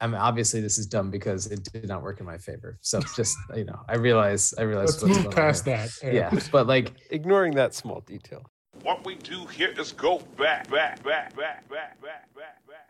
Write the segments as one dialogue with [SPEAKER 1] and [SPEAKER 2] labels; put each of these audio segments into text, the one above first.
[SPEAKER 1] I mean, obviously this is dumb because it did not work in my favor. So just you know, I realize, I realize.
[SPEAKER 2] Let's move past that.
[SPEAKER 1] Yeah, but like
[SPEAKER 3] ignoring that small detail.
[SPEAKER 4] What we do here is go back, back, back, back, back, back, back, back.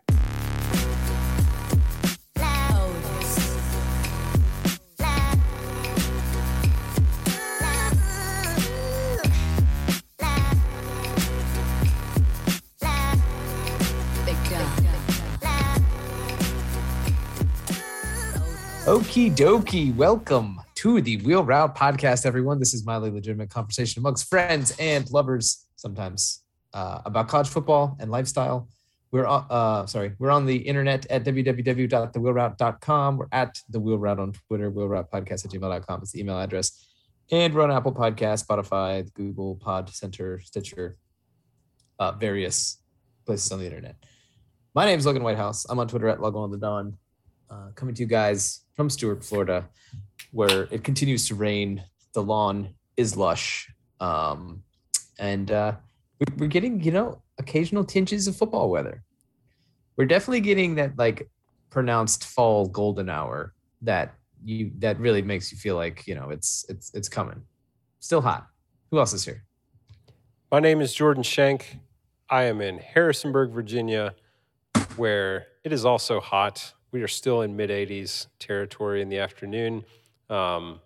[SPEAKER 1] Okie dokie. Welcome to the Wheel Route Podcast, everyone. This is mildly legitimate conversation amongst friends and lovers, sometimes uh, about college football and lifestyle. We're uh, sorry, we're on the internet at www.thewheelroute.com. We're at the Wheel Route on Twitter, wheelroute podcast at gmail.com is the email address. And we're on Apple Podcast, Spotify, Google Pod Center, Stitcher, uh, various places on the internet. My name is Logan Whitehouse. I'm on Twitter at Logan on the Dawn. Uh, coming to you guys from Stuart, Florida, where it continues to rain. The lawn is lush. Um, and uh, we're getting, you know, occasional tinges of football weather. We're definitely getting that like pronounced fall golden hour that you that really makes you feel like, you know, it's it's it's coming. Still hot. Who else is here?
[SPEAKER 3] My name is Jordan Shank. I am in Harrisonburg, Virginia, where it is also hot we are still in mid 80s territory in the afternoon, um,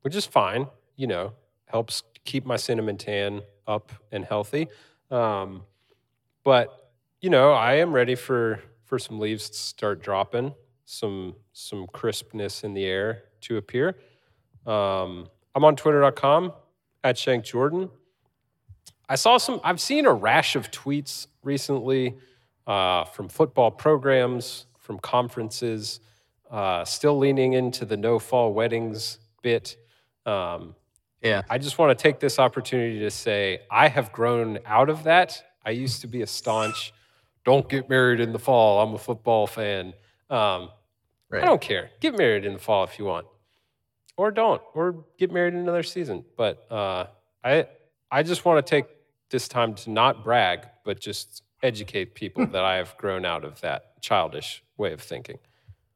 [SPEAKER 3] which is fine. You know, helps keep my cinnamon tan up and healthy. Um, but you know, I am ready for for some leaves to start dropping, some some crispness in the air to appear. Um, I'm on Twitter.com at Shank Jordan. I saw some. I've seen a rash of tweets recently uh, from football programs from conferences, uh, still leaning into the no fall weddings bit. Um,
[SPEAKER 1] yeah.
[SPEAKER 3] I just want to take this opportunity to say I have grown out of that. I used to be a staunch, don't get married in the fall. I'm a football fan. Um, right. I don't care. Get married in the fall if you want, or don't, or get married in another season. But uh, I, I just want to take this time to not brag, but just educate people that I have grown out of that childish way of thinking.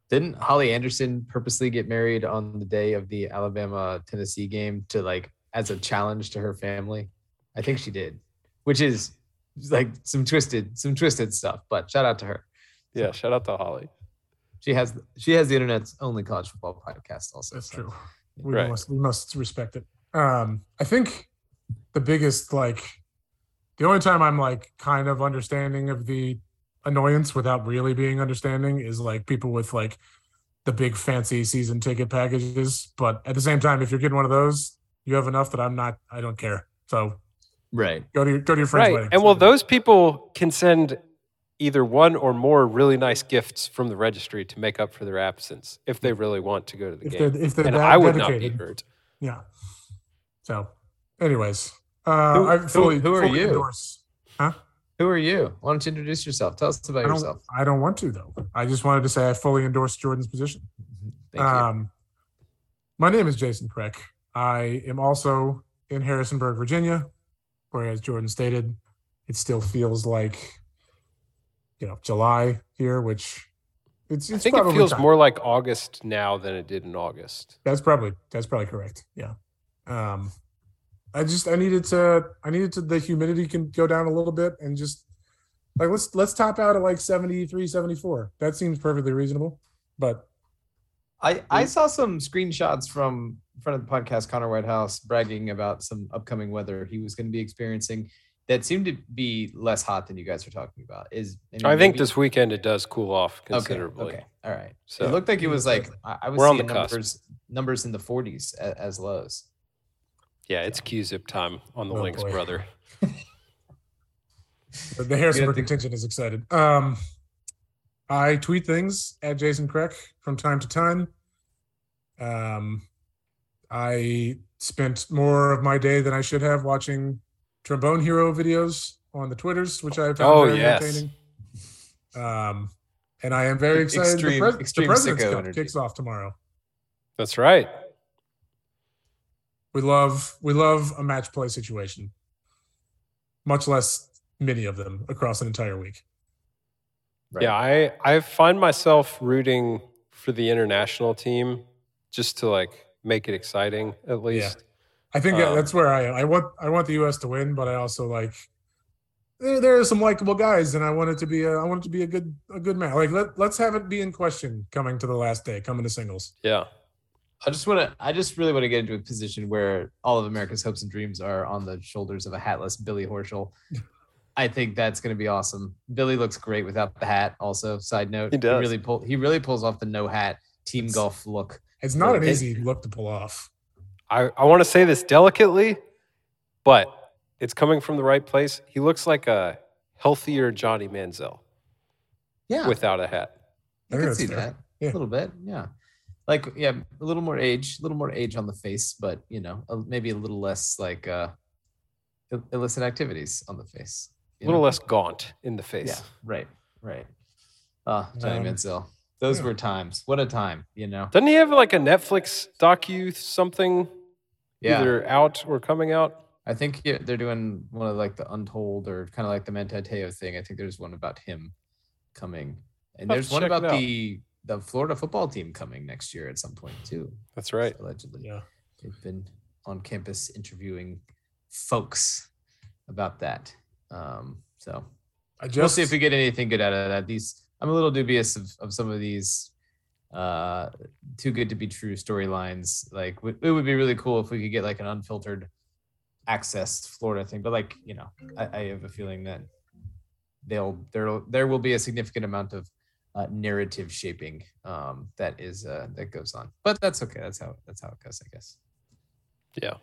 [SPEAKER 1] Didn't Holly Anderson purposely get married on the day of the Alabama Tennessee game to like as a challenge to her family? I think she did, which is like some twisted, some twisted stuff. But shout out to her.
[SPEAKER 3] Yeah, shout out to Holly.
[SPEAKER 1] She has she has the internet's only college football podcast. Also,
[SPEAKER 2] that's so. true. We right. must we must respect it. Um, I think the biggest like the only time I'm like kind of understanding of the annoyance without really being understanding is like people with like the big fancy season ticket packages. But at the same time, if you're getting one of those, you have enough that I'm not. I don't care. So
[SPEAKER 1] right,
[SPEAKER 2] go to your, go to your friends'
[SPEAKER 3] right. And well, those people can send either one or more really nice gifts from the registry to make up for their absence if they really want to go to the
[SPEAKER 2] if
[SPEAKER 3] game.
[SPEAKER 2] They're, if they're
[SPEAKER 3] and I would dedicated. not be hurt.
[SPEAKER 2] Yeah. So, anyways, uh, who, I fully,
[SPEAKER 1] who, who are
[SPEAKER 2] fully
[SPEAKER 1] you?
[SPEAKER 2] Endorse. Huh?
[SPEAKER 1] Who are you? Why don't you introduce yourself? Tell us about
[SPEAKER 2] I
[SPEAKER 1] yourself.
[SPEAKER 2] I don't want to though. I just wanted to say I fully endorse Jordan's position.
[SPEAKER 1] Thank um, you.
[SPEAKER 2] My name is Jason Kreck. I am also in Harrisonburg, Virginia, where, as Jordan stated, it still feels like you know July here, which it's. it's
[SPEAKER 3] I think it feels time. more like August now than it did in August.
[SPEAKER 2] That's probably that's probably correct. Yeah. Um, I just I needed to I needed to the humidity can go down a little bit and just like let's let's top out at like 73 74 that seems perfectly reasonable but
[SPEAKER 1] i i saw some screenshots from front of the podcast connor whitehouse bragging about some upcoming weather he was going to be experiencing that seemed to be less hot than you guys are talking about. Is
[SPEAKER 3] i think this weekend it does cool off considerably.
[SPEAKER 1] okay, okay. all right. So it looked like it was like i was seeing numbers numbers in the 40s as, as lows
[SPEAKER 3] yeah, it's Q-zip time on the oh, Links, boy. brother.
[SPEAKER 2] the Harrisonburg contingent is excited. Um, I tweet things at Jason Kreck from time to time. Um, I spent more of my day than I should have watching trombone hero videos on the Twitters, which I found oh, very yes. entertaining. Um, and I am very excited. Extreme, the, pres- the President's Cup kicks off tomorrow.
[SPEAKER 3] That's right.
[SPEAKER 2] We love we love a match play situation. Much less many of them across an entire week.
[SPEAKER 1] Right.
[SPEAKER 3] Yeah, I I find myself rooting for the international team just to like make it exciting at least. Yeah.
[SPEAKER 2] I think
[SPEAKER 3] Um,
[SPEAKER 2] that's where I I want I want the U.S. to win, but I also like there, there are some likable guys, and I want it to be a I want it to be a good a good match. Like let let's have it be in question coming to the last day, coming to singles.
[SPEAKER 3] Yeah.
[SPEAKER 1] I just want to. I just really want to get into a position where all of America's hopes and dreams are on the shoulders of a hatless Billy Horschel. I think that's going to be awesome. Billy looks great without the hat. Also, side note,
[SPEAKER 3] He does.
[SPEAKER 1] really pull. He really pulls off the no hat team golf look.
[SPEAKER 2] It's not an easy look to pull off.
[SPEAKER 3] I, I want to say this delicately, but it's coming from the right place. He looks like a healthier Johnny Manziel
[SPEAKER 1] Yeah,
[SPEAKER 3] without a hat.
[SPEAKER 2] I
[SPEAKER 1] I
[SPEAKER 2] think
[SPEAKER 1] can see
[SPEAKER 2] fair.
[SPEAKER 1] that
[SPEAKER 2] Yeah.
[SPEAKER 1] a little bit. Yeah, like yeah, a little more age, a little more age on the face, but you know, a, maybe a little less like uh illicit activities on the face.
[SPEAKER 3] A little
[SPEAKER 1] know?
[SPEAKER 3] less gaunt in the face.
[SPEAKER 1] Yeah, right, right. Ah, Johnny
[SPEAKER 2] Um,
[SPEAKER 1] Manziel. Those
[SPEAKER 2] yeah.
[SPEAKER 1] were times. What a time, you know.
[SPEAKER 3] Doesn't he have like a Netflix docu something
[SPEAKER 1] Yeah,
[SPEAKER 3] either out or coming out?
[SPEAKER 1] I think yeah, they're doing one of like the Untold or kind of like the Manti Te'o thing. I think there's one about him coming, and
[SPEAKER 3] I'll
[SPEAKER 1] there's one about the the Florida football team coming next year at some point too.
[SPEAKER 3] That's right.
[SPEAKER 1] Allegedly,
[SPEAKER 2] Yeah.
[SPEAKER 1] they've been on campus interviewing folks about that. Um, so
[SPEAKER 2] I just
[SPEAKER 1] we'll see if we get anything good out of that. These I'm a little dubious of, of some of these uh too good to be true storylines. Like w- it would be really cool if we could get like an unfiltered access Florida thing. But like, you know, I, I have a feeling that they'll there there will be a significant amount of uh, narrative shaping um that is uh that goes on. But that's okay. That's how that's how it goes, I guess.
[SPEAKER 3] Yeah.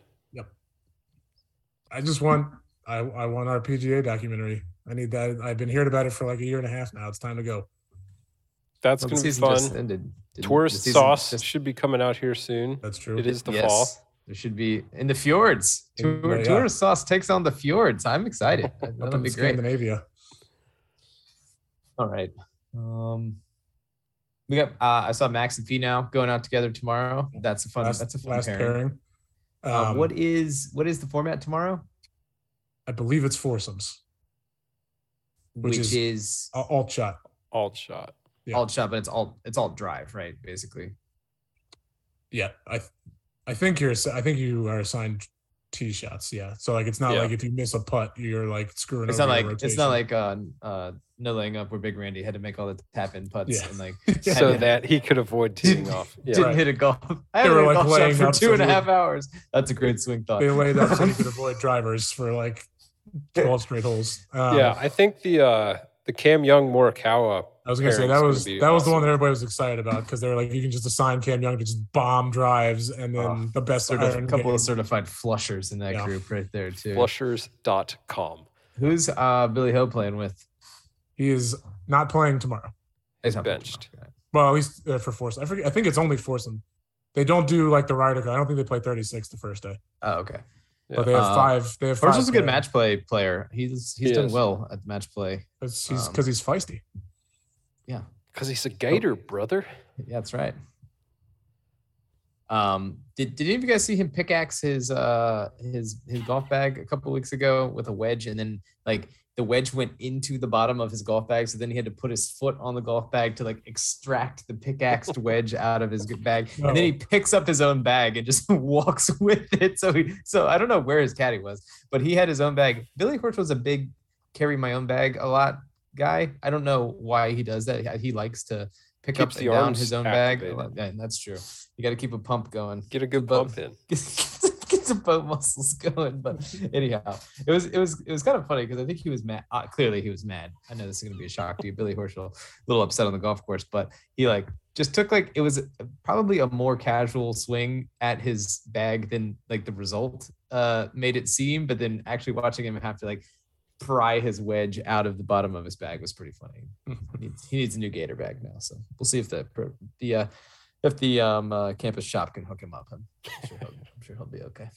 [SPEAKER 2] I just want I I want our PGA documentary. I need that. I've been hearing about it for like a year and a half now. It's time to go.
[SPEAKER 3] That's
[SPEAKER 1] Well, the
[SPEAKER 3] going to be fun.
[SPEAKER 1] ended. Didn't- the
[SPEAKER 3] Tourist sauce
[SPEAKER 1] just-
[SPEAKER 3] should be coming out here soon.
[SPEAKER 2] That's true.
[SPEAKER 3] It is the fall.
[SPEAKER 1] There should be in the fjords.
[SPEAKER 2] In-
[SPEAKER 1] Tour,
[SPEAKER 2] yeah.
[SPEAKER 1] Tourist sauce takes on the fjords. I'm excited. That'll be great.
[SPEAKER 2] Scandinavia.
[SPEAKER 1] All right. Um, we got. Uh, I saw Max and Finau going out together tomorrow. That's a fun.
[SPEAKER 2] Last,
[SPEAKER 1] that's a fun
[SPEAKER 2] last
[SPEAKER 1] pairing.
[SPEAKER 2] pairing.
[SPEAKER 1] Uh,
[SPEAKER 2] Um,
[SPEAKER 1] what is what is the format tomorrow?
[SPEAKER 2] I believe it's foursomes.
[SPEAKER 1] Which,
[SPEAKER 2] which
[SPEAKER 1] is,
[SPEAKER 2] is- Uh, alt shot.
[SPEAKER 3] Alt shot.
[SPEAKER 2] yeah.
[SPEAKER 1] alt shot, but it's all it's all drive, right? Basically.
[SPEAKER 2] Yeah, I th- I think you're I think you are assigned tee shots. Yeah, so like it's not
[SPEAKER 3] Yeah.
[SPEAKER 2] like if you miss a putt, you're like screwing. Up.
[SPEAKER 1] It's
[SPEAKER 2] over
[SPEAKER 1] not
[SPEAKER 2] your
[SPEAKER 1] like it's not like uh uh no laying up where Big Randy had to make all the tap in putts
[SPEAKER 2] Yeah.
[SPEAKER 1] and like
[SPEAKER 2] Yeah.
[SPEAKER 3] So that he could avoid teeing off. Yeah.
[SPEAKER 1] didn't
[SPEAKER 2] Right.
[SPEAKER 1] hit a golf. I
[SPEAKER 2] They
[SPEAKER 1] haven't
[SPEAKER 2] were,
[SPEAKER 1] hit a
[SPEAKER 2] like,
[SPEAKER 1] golf shot for
[SPEAKER 2] up
[SPEAKER 1] two
[SPEAKER 2] so
[SPEAKER 1] and a half hours. That's a great swing thought.
[SPEAKER 2] they laid up so you could avoid drivers for like twelve straight holes. Um,
[SPEAKER 3] yeah, I think the uh the Cam Young Morikawa.
[SPEAKER 2] I was gonna say that was
[SPEAKER 3] be
[SPEAKER 2] that was the one that everybody was excited about because they were like you can just assign Cam Young to just bomb drives and then
[SPEAKER 1] Oh,
[SPEAKER 2] the best
[SPEAKER 1] Sort of, a couple
[SPEAKER 2] game.
[SPEAKER 1] of certified flushers in that
[SPEAKER 2] Yeah.
[SPEAKER 1] group right there too.
[SPEAKER 3] Flushers.com.
[SPEAKER 1] Who's uh Billy Hill playing with?
[SPEAKER 2] He is not playing tomorrow.
[SPEAKER 3] He's
[SPEAKER 1] not
[SPEAKER 3] benched.
[SPEAKER 1] tomorrow.
[SPEAKER 2] Well, at least uh, for force. I forget. I think it's only foursome. They don't do like the Ryder I don't think they play 36 the first day,
[SPEAKER 1] Oh, okay.
[SPEAKER 2] But they have
[SPEAKER 1] Uh,
[SPEAKER 2] five. They have five.
[SPEAKER 1] Horschel's a good match play player. He's he's
[SPEAKER 3] He
[SPEAKER 1] done
[SPEAKER 3] is.
[SPEAKER 1] well at match play.
[SPEAKER 2] It's- He's
[SPEAKER 1] um,
[SPEAKER 2] because he's feisty.
[SPEAKER 1] Yeah,
[SPEAKER 3] Because he's a gator, brother.
[SPEAKER 1] yeah, that's right. Um, did, did any of you guys see him pickaxe his uh his his golf bag a couple weeks ago with a wedge, and then like the wedge went into the bottom of his golf bag, so then he had to put his foot on the golf bag to like extract the pickaxed wedge out of his bag, and then he picks up his own bag and just walks with it. So he so I don't know where his caddy was, but he had his own bag. Billy Horsch was a big carry my own bag a lot guy. I don't know why he does that. He likes to pick
[SPEAKER 3] Keeps
[SPEAKER 1] up
[SPEAKER 3] the
[SPEAKER 1] and down his own bag. Yeah, that's true. You got to keep a pump going.
[SPEAKER 3] Get a good
[SPEAKER 1] But-
[SPEAKER 3] bump in.
[SPEAKER 1] Get some boat muscles going. But anyhow, it was it was it was kind of funny because I think he was mad. Uh, clearly, he was mad. I know this is going to be a shock to you, Billy Horschel, a little upset on the golf course, but he like just took like it was probably a more casual swing at his bag than like the result uh made it seem. But then actually watching him have to like pry his wedge out of the bottom of his bag was pretty funny. he, needs, he needs a new Gator bag now, so we'll see if the the uh, if the um uh, campus shop can hook him up. I'm sure he'll, I'm sure he'll be okay.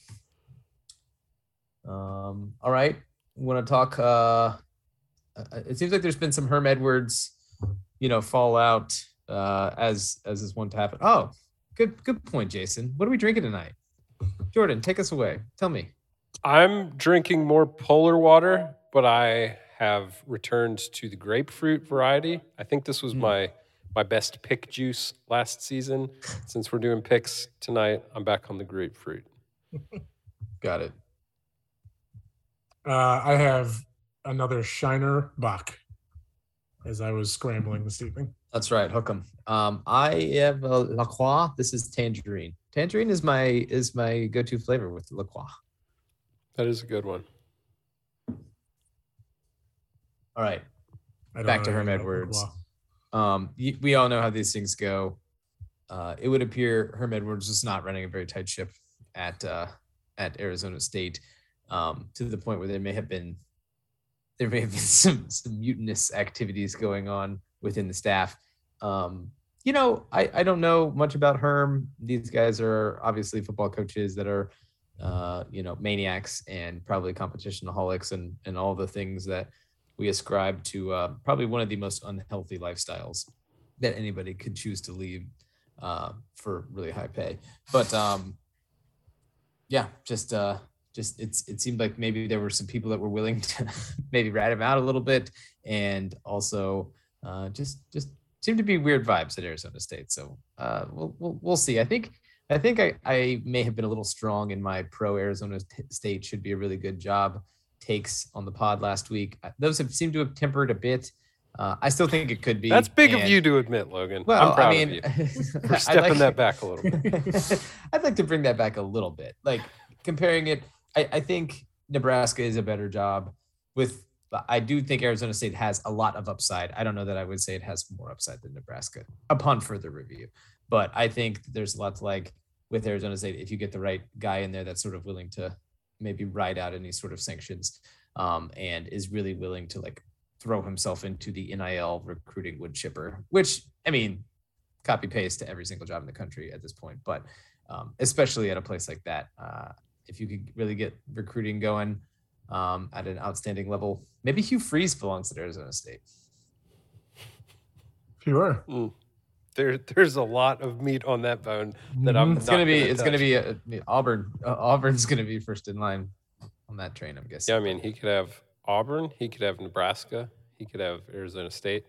[SPEAKER 1] Um, all right, want to talk? Uh, uh, it seems like there's been some Herm Edwards, you know, fallout uh, as as is one to happen. Oh, good good point, Jason. What are we drinking tonight? Jordan, take us away. Tell me.
[SPEAKER 3] I'm drinking more polar water, but I have returned to the grapefruit variety. I think this was
[SPEAKER 1] Hmm.
[SPEAKER 3] my my best pick juice last season. Since we're doing picks tonight, I'm back on the grapefruit.
[SPEAKER 1] Got it.
[SPEAKER 2] Uh, I have another Shiner Bock as I was scrambling this evening.
[SPEAKER 1] That's right. Hook 'em. Um, I have a La Croix. This is tangerine. Tangerine is my is my go-to flavor with La Croix.
[SPEAKER 3] That is a good one.
[SPEAKER 1] All right. Back to
[SPEAKER 2] anything
[SPEAKER 1] Herm
[SPEAKER 2] about
[SPEAKER 1] Edwards. Um, we all know how these things go. Uh, it would appear Herm Edwards was not running a very tight ship at uh, at Arizona State, um, to the point where there may have been there may have been some some mutinous activities going on within the staff. Um, you know, I, I don't know much about Herm. These guys are obviously football coaches that are, uh, you know, maniacs and probably competitionaholics and and all the things that we ascribe to uh, probably one of the most unhealthy lifestyles that anybody could choose to lead uh, for really high pay. But um, yeah, just uh, just it's it seemed like maybe there were some people that were willing to maybe rat him out a little bit, and also uh, just just seemed to be weird vibes at Arizona State. So uh, we'll, we'll we'll see. I think I think I, I may have been a little strong in my pro Arizona State should be a really good job takes on the pod last week. Uh, Those have seemed to have tempered a bit. Uh, I still think it could be.
[SPEAKER 3] That's big of you to admit, Logan.
[SPEAKER 1] Well,
[SPEAKER 3] I'm proud
[SPEAKER 1] I mean,
[SPEAKER 3] of you for
[SPEAKER 1] I'd
[SPEAKER 3] stepping
[SPEAKER 1] like-
[SPEAKER 3] that back a little bit.
[SPEAKER 1] I'd like to bring that back a little bit. Like comparing it, I, I think Nebraska is a better job with. I do think Arizona State has a lot of upside. I don't know that I would say it has more upside than Nebraska upon further review, but I think there's a lot to like with Arizona State if you get the right guy in there that's sort of willing to maybe ride out any sort of sanctions um, and is really willing to like throw himself into the NIL recruiting wood chipper, which I mean, copy paste to every single job in the country at this point, but um, especially at a place like that, uh, if you could really get recruiting going um, at an outstanding level, maybe Hugh Freeze belongs at Arizona State.
[SPEAKER 2] Sure.
[SPEAKER 3] There, there's a lot of meat on that bone that I'm.
[SPEAKER 1] Mm-hmm. It's gonna be,
[SPEAKER 3] gonna
[SPEAKER 1] it's gonna
[SPEAKER 3] touch.
[SPEAKER 1] be uh, Auburn. Uh, Auburn's gonna be first in line on that train, I'm guessing.
[SPEAKER 3] Yeah, I mean, he could have Auburn, he could have Nebraska, he could have Arizona State.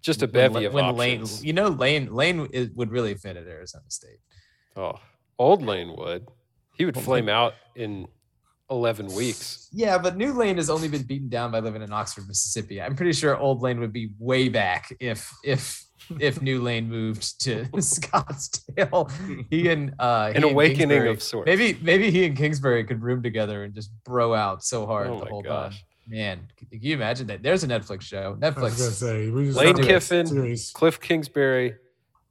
[SPEAKER 3] Just a bevy
[SPEAKER 1] La-
[SPEAKER 3] of
[SPEAKER 1] when Lane, you know, Lane, Lane is, would really fit at Arizona State.
[SPEAKER 3] Oh, old Lane would. He would flame out in 11 weeks.
[SPEAKER 1] Yeah, but New Lane has only been beaten down by living in Oxford, Mississippi. I'm pretty sure Old Lane would be way back if if if New Lane moved to Scottsdale. He and uh,
[SPEAKER 3] An
[SPEAKER 1] he and
[SPEAKER 3] awakening
[SPEAKER 1] Kingsbury-
[SPEAKER 3] of sorts.
[SPEAKER 1] Maybe maybe he and Kingsbury could room together and just bro out so hard
[SPEAKER 3] Oh
[SPEAKER 1] the
[SPEAKER 3] my
[SPEAKER 1] whole
[SPEAKER 3] gosh.
[SPEAKER 1] time. Man, can you imagine that? There's a Netflix show.
[SPEAKER 2] I was
[SPEAKER 1] Netflix.
[SPEAKER 2] say we just
[SPEAKER 3] Lane Kiffin.
[SPEAKER 2] series.
[SPEAKER 3] Cliff Kingsbury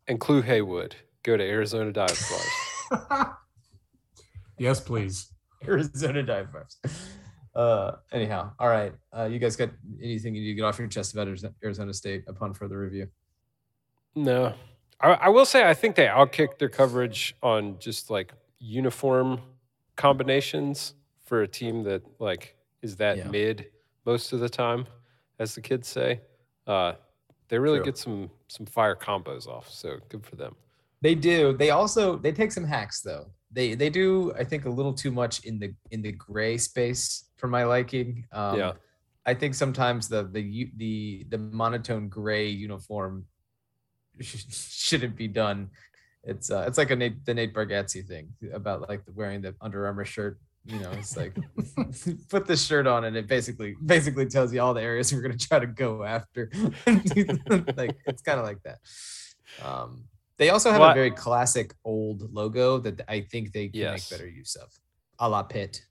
[SPEAKER 3] and Clue Haywood go to Arizona Dive Bars.
[SPEAKER 2] yes, please.
[SPEAKER 1] Arizona dive bars. Uh, anyhow, all right. Uh, you guys got anything you need to get off your chest about Arizona State upon further review?
[SPEAKER 3] No. I, I will say I think they outkicked their coverage on just like uniform combinations for a team that like is that
[SPEAKER 1] Yeah.
[SPEAKER 3] mid most of the time, as the kids say. Uh, they really
[SPEAKER 1] True.
[SPEAKER 3] get some some fire combos off, so good for them.
[SPEAKER 1] They do. They also they take some hacks though. They they do I think a little too much in the in the gray space for my liking. Um,
[SPEAKER 3] Yeah.
[SPEAKER 1] I think sometimes the the the the monotone gray uniform shouldn't be done. It's uh, it's like a Nate, the Nate Bargatze thing about like the wearing the Under Armour shirt. You know, it's like put this shirt on and it basically basically tells you all the areas we're gonna try to go after. like it's kind of like that. Um, they also have
[SPEAKER 3] Well,
[SPEAKER 1] a very classic old logo that I think they can
[SPEAKER 3] Yes.
[SPEAKER 1] make better use of, a la Pitt.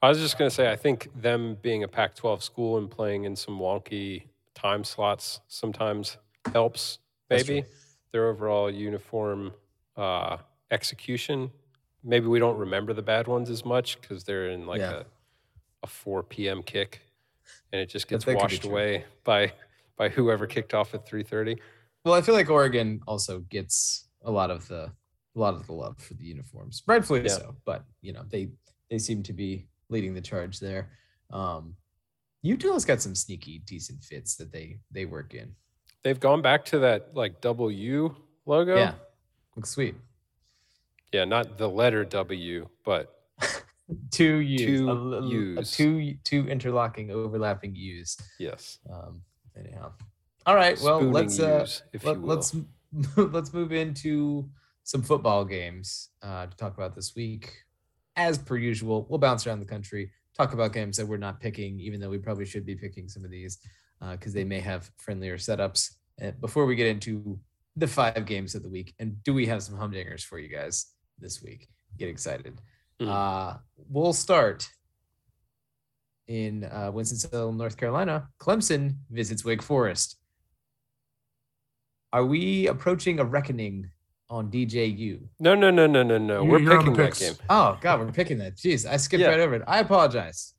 [SPEAKER 3] I was just going to say, I think them being a Pac 12 school and playing in some wonky time slots sometimes helps, maybe. Their overall uniform uh, execution. Maybe we don't remember the bad ones as much because they're in like
[SPEAKER 1] Yeah.
[SPEAKER 3] a, a 4 p.m. kick and it just gets
[SPEAKER 1] that could be
[SPEAKER 3] washed away by, by whoever kicked off at 3.30.
[SPEAKER 1] Well, I feel like Oregon also gets a lot of the a lot of the love for the uniforms, rightfully
[SPEAKER 3] Yeah.
[SPEAKER 1] so. But you know, they they seem to be leading the charge there. Um, Utah's got some sneaky, decent fits that they they work in.
[SPEAKER 3] They've gone back to that like W logo.
[SPEAKER 1] Yeah, looks sweet.
[SPEAKER 3] Yeah, not the letter W, but
[SPEAKER 1] two U's.
[SPEAKER 3] Two
[SPEAKER 1] a, li- a
[SPEAKER 3] U's.
[SPEAKER 1] two two interlocking, overlapping U's.
[SPEAKER 3] Yes.
[SPEAKER 1] Um, anyhow. All right. Well,
[SPEAKER 3] Spooning
[SPEAKER 1] let's uh, let, let's let's move into some football games uh, to talk about this week. As per usual, we'll bounce around the country, talk about games that we're not picking, even though we probably should be picking some of these uh because they may have friendlier setups. Uh, before we get into the five games of the week, and do we have some humdingers for you guys this week? Get excited.
[SPEAKER 3] Hmm.
[SPEAKER 1] Uh, we'll start in uh, Winston-Salem, North Carolina. Clemson visits Wake Forest. Are we approaching a reckoning on DJU?
[SPEAKER 3] No, no, no, no, no, no.
[SPEAKER 2] You-
[SPEAKER 3] We're
[SPEAKER 2] you're on the
[SPEAKER 3] picking that game.
[SPEAKER 1] Oh God, we're picking that. Jeez, I skipped
[SPEAKER 3] Yeah.
[SPEAKER 1] right over it. I apologize.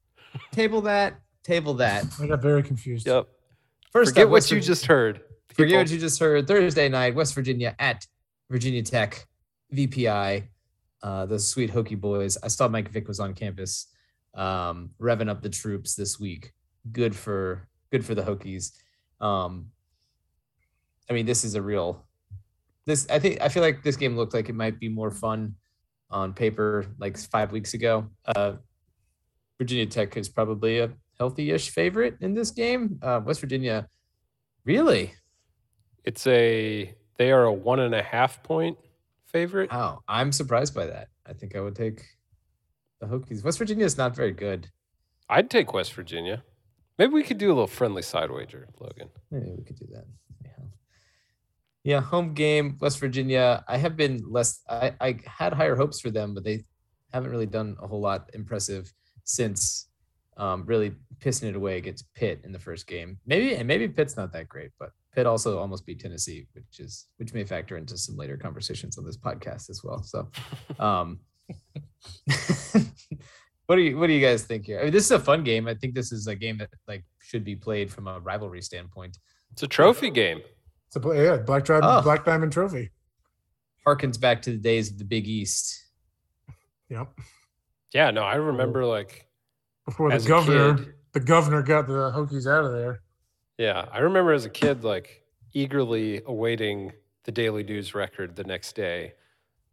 [SPEAKER 1] table that. Table that.
[SPEAKER 2] I got very confused.
[SPEAKER 3] Yep.
[SPEAKER 1] First,
[SPEAKER 3] Forget
[SPEAKER 1] up,
[SPEAKER 3] what
[SPEAKER 1] West
[SPEAKER 3] you
[SPEAKER 1] Vir-
[SPEAKER 3] just heard.
[SPEAKER 1] Forget
[SPEAKER 3] people.
[SPEAKER 1] what you just heard. Thursday night, West Virginia at Virginia Tech, VPI. Uh, those sweet Hokie boys. I saw Mike Vick was on campus, um, revving up the troops this week. Good for good for the Hokies. Um, I mean, this is a real. This I think I feel like this game looked like it might be more fun on paper like five weeks ago. Uh, Virginia Tech is probably a healthy-ish favorite in this game. Uh, West Virginia, really?
[SPEAKER 3] It's a they are a one and a half point favorite.
[SPEAKER 1] Wow, I'm surprised by that. I think I would take the Hokies. West Virginia is not very good.
[SPEAKER 3] I'd take West Virginia. Maybe we could do a little friendly side wager, Logan.
[SPEAKER 1] Maybe we could do that. Yeah. Yeah, home game, West Virginia. I have been less. I, I had higher hopes for them, but they haven't really done a whole lot impressive since um, really pissing it away against Pitt in the first game. Maybe and maybe Pitt's not that great, but Pitt also almost beat Tennessee, which is which may factor into some later conversations on this podcast as well. So, um, what do you what do you guys think here? I mean, this is a fun game. I think this is a game that like should be played from a rivalry standpoint.
[SPEAKER 3] It's a trophy game.
[SPEAKER 2] It's a yeah, Black Diamond,
[SPEAKER 1] Oh.
[SPEAKER 2] Black Diamond Trophy.
[SPEAKER 1] Harkens back to the days of the Big East.
[SPEAKER 2] Yep.
[SPEAKER 3] Yeah, no, I remember oh. like
[SPEAKER 2] Before the governor,
[SPEAKER 3] kid.
[SPEAKER 2] the governor got the Hokies out of there.
[SPEAKER 3] Yeah, I remember as a kid like eagerly awaiting the Daily News record the next day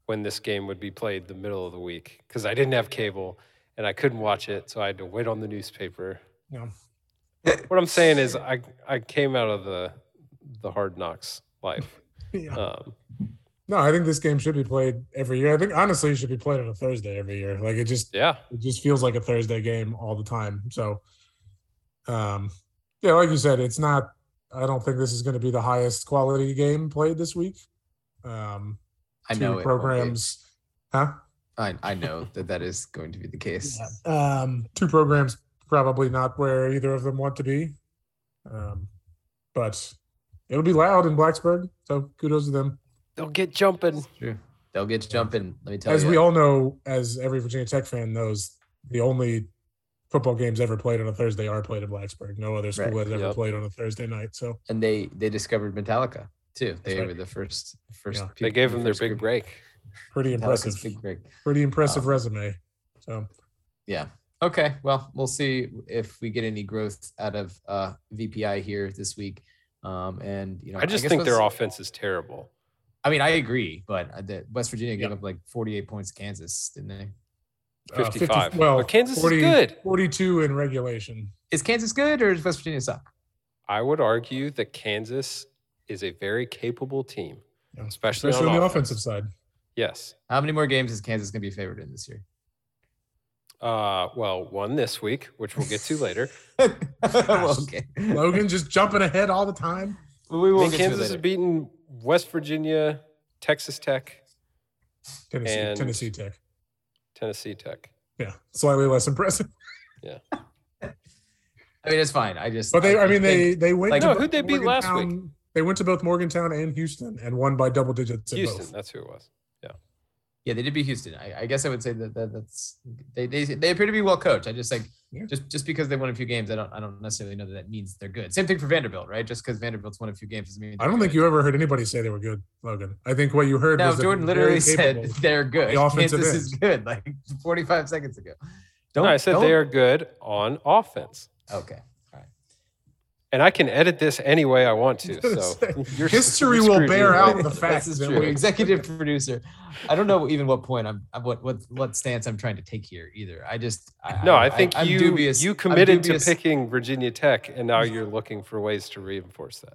[SPEAKER 3] when this game would be played the middle of the week because I didn't have cable and I couldn't watch it, so I had to wait on the newspaper.
[SPEAKER 2] Yeah.
[SPEAKER 3] What I'm saying is I I came out of the the hard knocks life.
[SPEAKER 2] Yeah.
[SPEAKER 3] Um,
[SPEAKER 2] No, I think this game should be played every year. I think honestly, it should be played on a Thursday every year. Like it just
[SPEAKER 3] yeah,
[SPEAKER 2] it just feels like a Thursday game all the time. So, um, yeah, like you said, it's not. I don't think this is going to be the highest quality game played this week. Um,
[SPEAKER 1] I
[SPEAKER 2] two
[SPEAKER 1] know it
[SPEAKER 2] programs, huh?
[SPEAKER 1] I, I know that that is going to be the case.
[SPEAKER 2] Um, two programs probably not where either of them want to be. Um, but it'll be loud in Blacksburg, so kudos to them.
[SPEAKER 3] they'll get jumping.
[SPEAKER 1] True. They'll get jumping. Let me tell
[SPEAKER 2] As
[SPEAKER 1] you.
[SPEAKER 2] we all know, as every Virginia Tech fan knows, the only football games ever played on a Thursday are played in Blacksburg. No other school
[SPEAKER 1] Right.
[SPEAKER 2] has ever
[SPEAKER 3] Yep.
[SPEAKER 2] played on a Thursday night. So
[SPEAKER 1] and they they discovered Metallica too. They
[SPEAKER 2] right.
[SPEAKER 1] were the first first.
[SPEAKER 2] Yeah.
[SPEAKER 3] They gave them their big
[SPEAKER 1] group.
[SPEAKER 3] break.
[SPEAKER 2] pretty impressive.
[SPEAKER 1] big break.
[SPEAKER 2] Pretty impressive
[SPEAKER 1] Um,
[SPEAKER 2] resume. So
[SPEAKER 1] Yeah. Okay. Well, we'll see if we get any growth out of uh, VPI here this week. Um, and you know,
[SPEAKER 3] I just
[SPEAKER 1] guess
[SPEAKER 3] think their offense is terrible.
[SPEAKER 1] I mean, I agree, but uh, the West Virginia gave
[SPEAKER 2] Yeah.
[SPEAKER 1] up like 48 points to Kansas, didn't they?
[SPEAKER 2] uh,
[SPEAKER 3] 55.
[SPEAKER 2] well,
[SPEAKER 3] But Kansas is good.
[SPEAKER 2] 42 in regulation.
[SPEAKER 1] Is Kansas good or does West Virginia suck?
[SPEAKER 3] I would argue that Kansas is a very capable team,
[SPEAKER 2] Yeah.
[SPEAKER 3] especially,
[SPEAKER 2] Especially on
[SPEAKER 3] on
[SPEAKER 2] the
[SPEAKER 3] offense.
[SPEAKER 2] offensive side.
[SPEAKER 3] Yes.
[SPEAKER 1] How many more games is Kansas going to be favored in this year?
[SPEAKER 3] Uh, well, one this week, which we'll get to later.
[SPEAKER 1] well, okay.
[SPEAKER 2] Logan just jumping ahead all the time.
[SPEAKER 1] We
[SPEAKER 3] I
[SPEAKER 1] will
[SPEAKER 3] mean,
[SPEAKER 1] get to it
[SPEAKER 3] Kansas has
[SPEAKER 1] later.
[SPEAKER 3] beaten West Virginia, Texas Tech,
[SPEAKER 2] Tennessee,
[SPEAKER 3] And-
[SPEAKER 2] Tennessee Tech.
[SPEAKER 3] Tennessee Tech.
[SPEAKER 2] Yeah, slightly less impressive. Yeah.
[SPEAKER 1] I mean, it's fine. I just.
[SPEAKER 2] But they, I mean,
[SPEAKER 1] think-
[SPEAKER 2] they they went.
[SPEAKER 1] Like-
[SPEAKER 2] to
[SPEAKER 3] No, who'd they beat last week?
[SPEAKER 2] Morgantown- They went to both Morgantown and Houston and won by double digits in
[SPEAKER 3] Houston,
[SPEAKER 2] both.
[SPEAKER 3] that's who it was.
[SPEAKER 1] Yeah, Yeah, they did beat Houston. I, I guess I would say that, that that's they, they they appear to be well coached. I just like
[SPEAKER 2] Yeah.
[SPEAKER 1] just just because they won a few games, I don't I don't necessarily know that that means they're good. Same thing for Vanderbilt, right? Just because Vanderbilt's won a few games doesn't mean
[SPEAKER 2] I don't think you ever heard anybody say they were good, Logan. I think what you heard
[SPEAKER 1] No,
[SPEAKER 2] was
[SPEAKER 1] Jordan literally said they're good.
[SPEAKER 2] the offensive
[SPEAKER 1] Kansas is good, like 45 seconds ago. Don't
[SPEAKER 3] No, I said
[SPEAKER 1] don't-
[SPEAKER 3] they are good on offense.
[SPEAKER 1] okay. All right.
[SPEAKER 3] and I can edit this any way I want to. So you're,
[SPEAKER 2] History will bear
[SPEAKER 3] either
[SPEAKER 2] out the
[SPEAKER 1] This
[SPEAKER 2] fact that
[SPEAKER 1] true.
[SPEAKER 2] we-
[SPEAKER 1] Executive producer. I don't know even what point I'm, I'm- what what what stance I'm trying to take here either. I just I,
[SPEAKER 3] No, I think
[SPEAKER 1] I'm
[SPEAKER 3] you
[SPEAKER 1] dubious.
[SPEAKER 3] you
[SPEAKER 1] I'm
[SPEAKER 3] committed to picking Virginia Tech, and now you're looking for ways to reinforce that.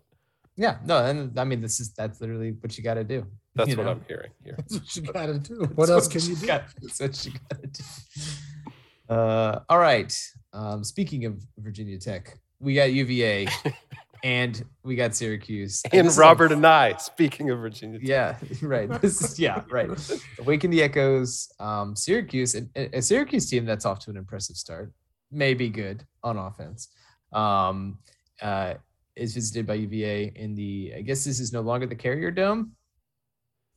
[SPEAKER 1] Yeah, no, and I mean this is that's literally what you got to do.
[SPEAKER 3] That's what
[SPEAKER 1] know?
[SPEAKER 3] I'm hearing here.
[SPEAKER 2] That's what you gotta do. What
[SPEAKER 1] That's
[SPEAKER 2] else can you do?
[SPEAKER 1] got- That's what you got to do. Uh, all right. Um, speaking of Virginia Tech, we got UVA, and we got Syracuse,
[SPEAKER 3] And
[SPEAKER 1] this is a-
[SPEAKER 3] Robert Anae, speaking of Virginia Tech.
[SPEAKER 1] Yeah, right. This is yeah, right. Awaken the Echoes, um, Syracuse, and a a Syracuse team that's off to an impressive start, may be good on offense. Um, uh, is visited by UVA in the. I guess this is no longer the Carrier Dome.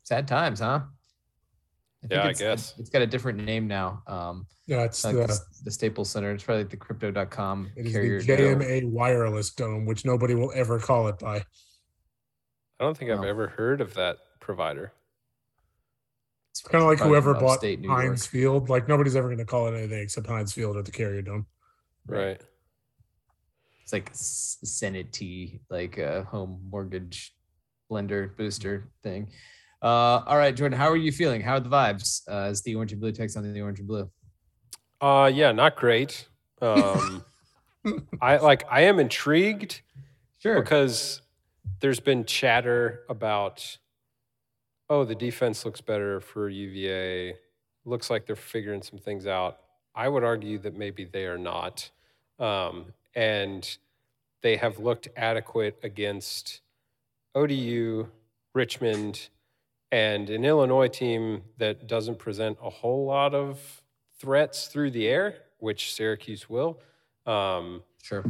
[SPEAKER 1] Sad times, huh?
[SPEAKER 3] Yeah, I guess.
[SPEAKER 1] it's got a different name now. Um,
[SPEAKER 2] Yeah, it's
[SPEAKER 1] like
[SPEAKER 2] the,
[SPEAKER 1] the, the Staples Center. It's probably like the Crypto.com
[SPEAKER 2] it is
[SPEAKER 1] Carrier
[SPEAKER 2] the
[SPEAKER 1] Dome.
[SPEAKER 2] JMA wireless dome, which nobody will ever call it by.
[SPEAKER 3] I don't think I've
[SPEAKER 1] Oh.
[SPEAKER 3] ever heard of that provider.
[SPEAKER 1] It's
[SPEAKER 2] Kind of like whoever bought
[SPEAKER 1] upstate
[SPEAKER 2] Heinz Field. Like nobody's ever going to call it anything except Heinz Field or the Carrier Dome.
[SPEAKER 3] Right.
[SPEAKER 1] It's like S- Senate T, like a home mortgage lender booster thing. Uh, all right, Jordan, how are you feeling? How are the vibes uh, as the orange and blue takes on the orange and blue?
[SPEAKER 3] Uh yeah, not great. Um I like I am intrigued
[SPEAKER 1] Sure.
[SPEAKER 3] because there's been chatter about oh the defense looks better for UVA looks like they're figuring some things out I would argue that maybe they are not um, and they have looked adequate against ODU Richmond and an Illinois team that doesn't present a whole lot of threats through the air which Syracuse will um,
[SPEAKER 1] Sure.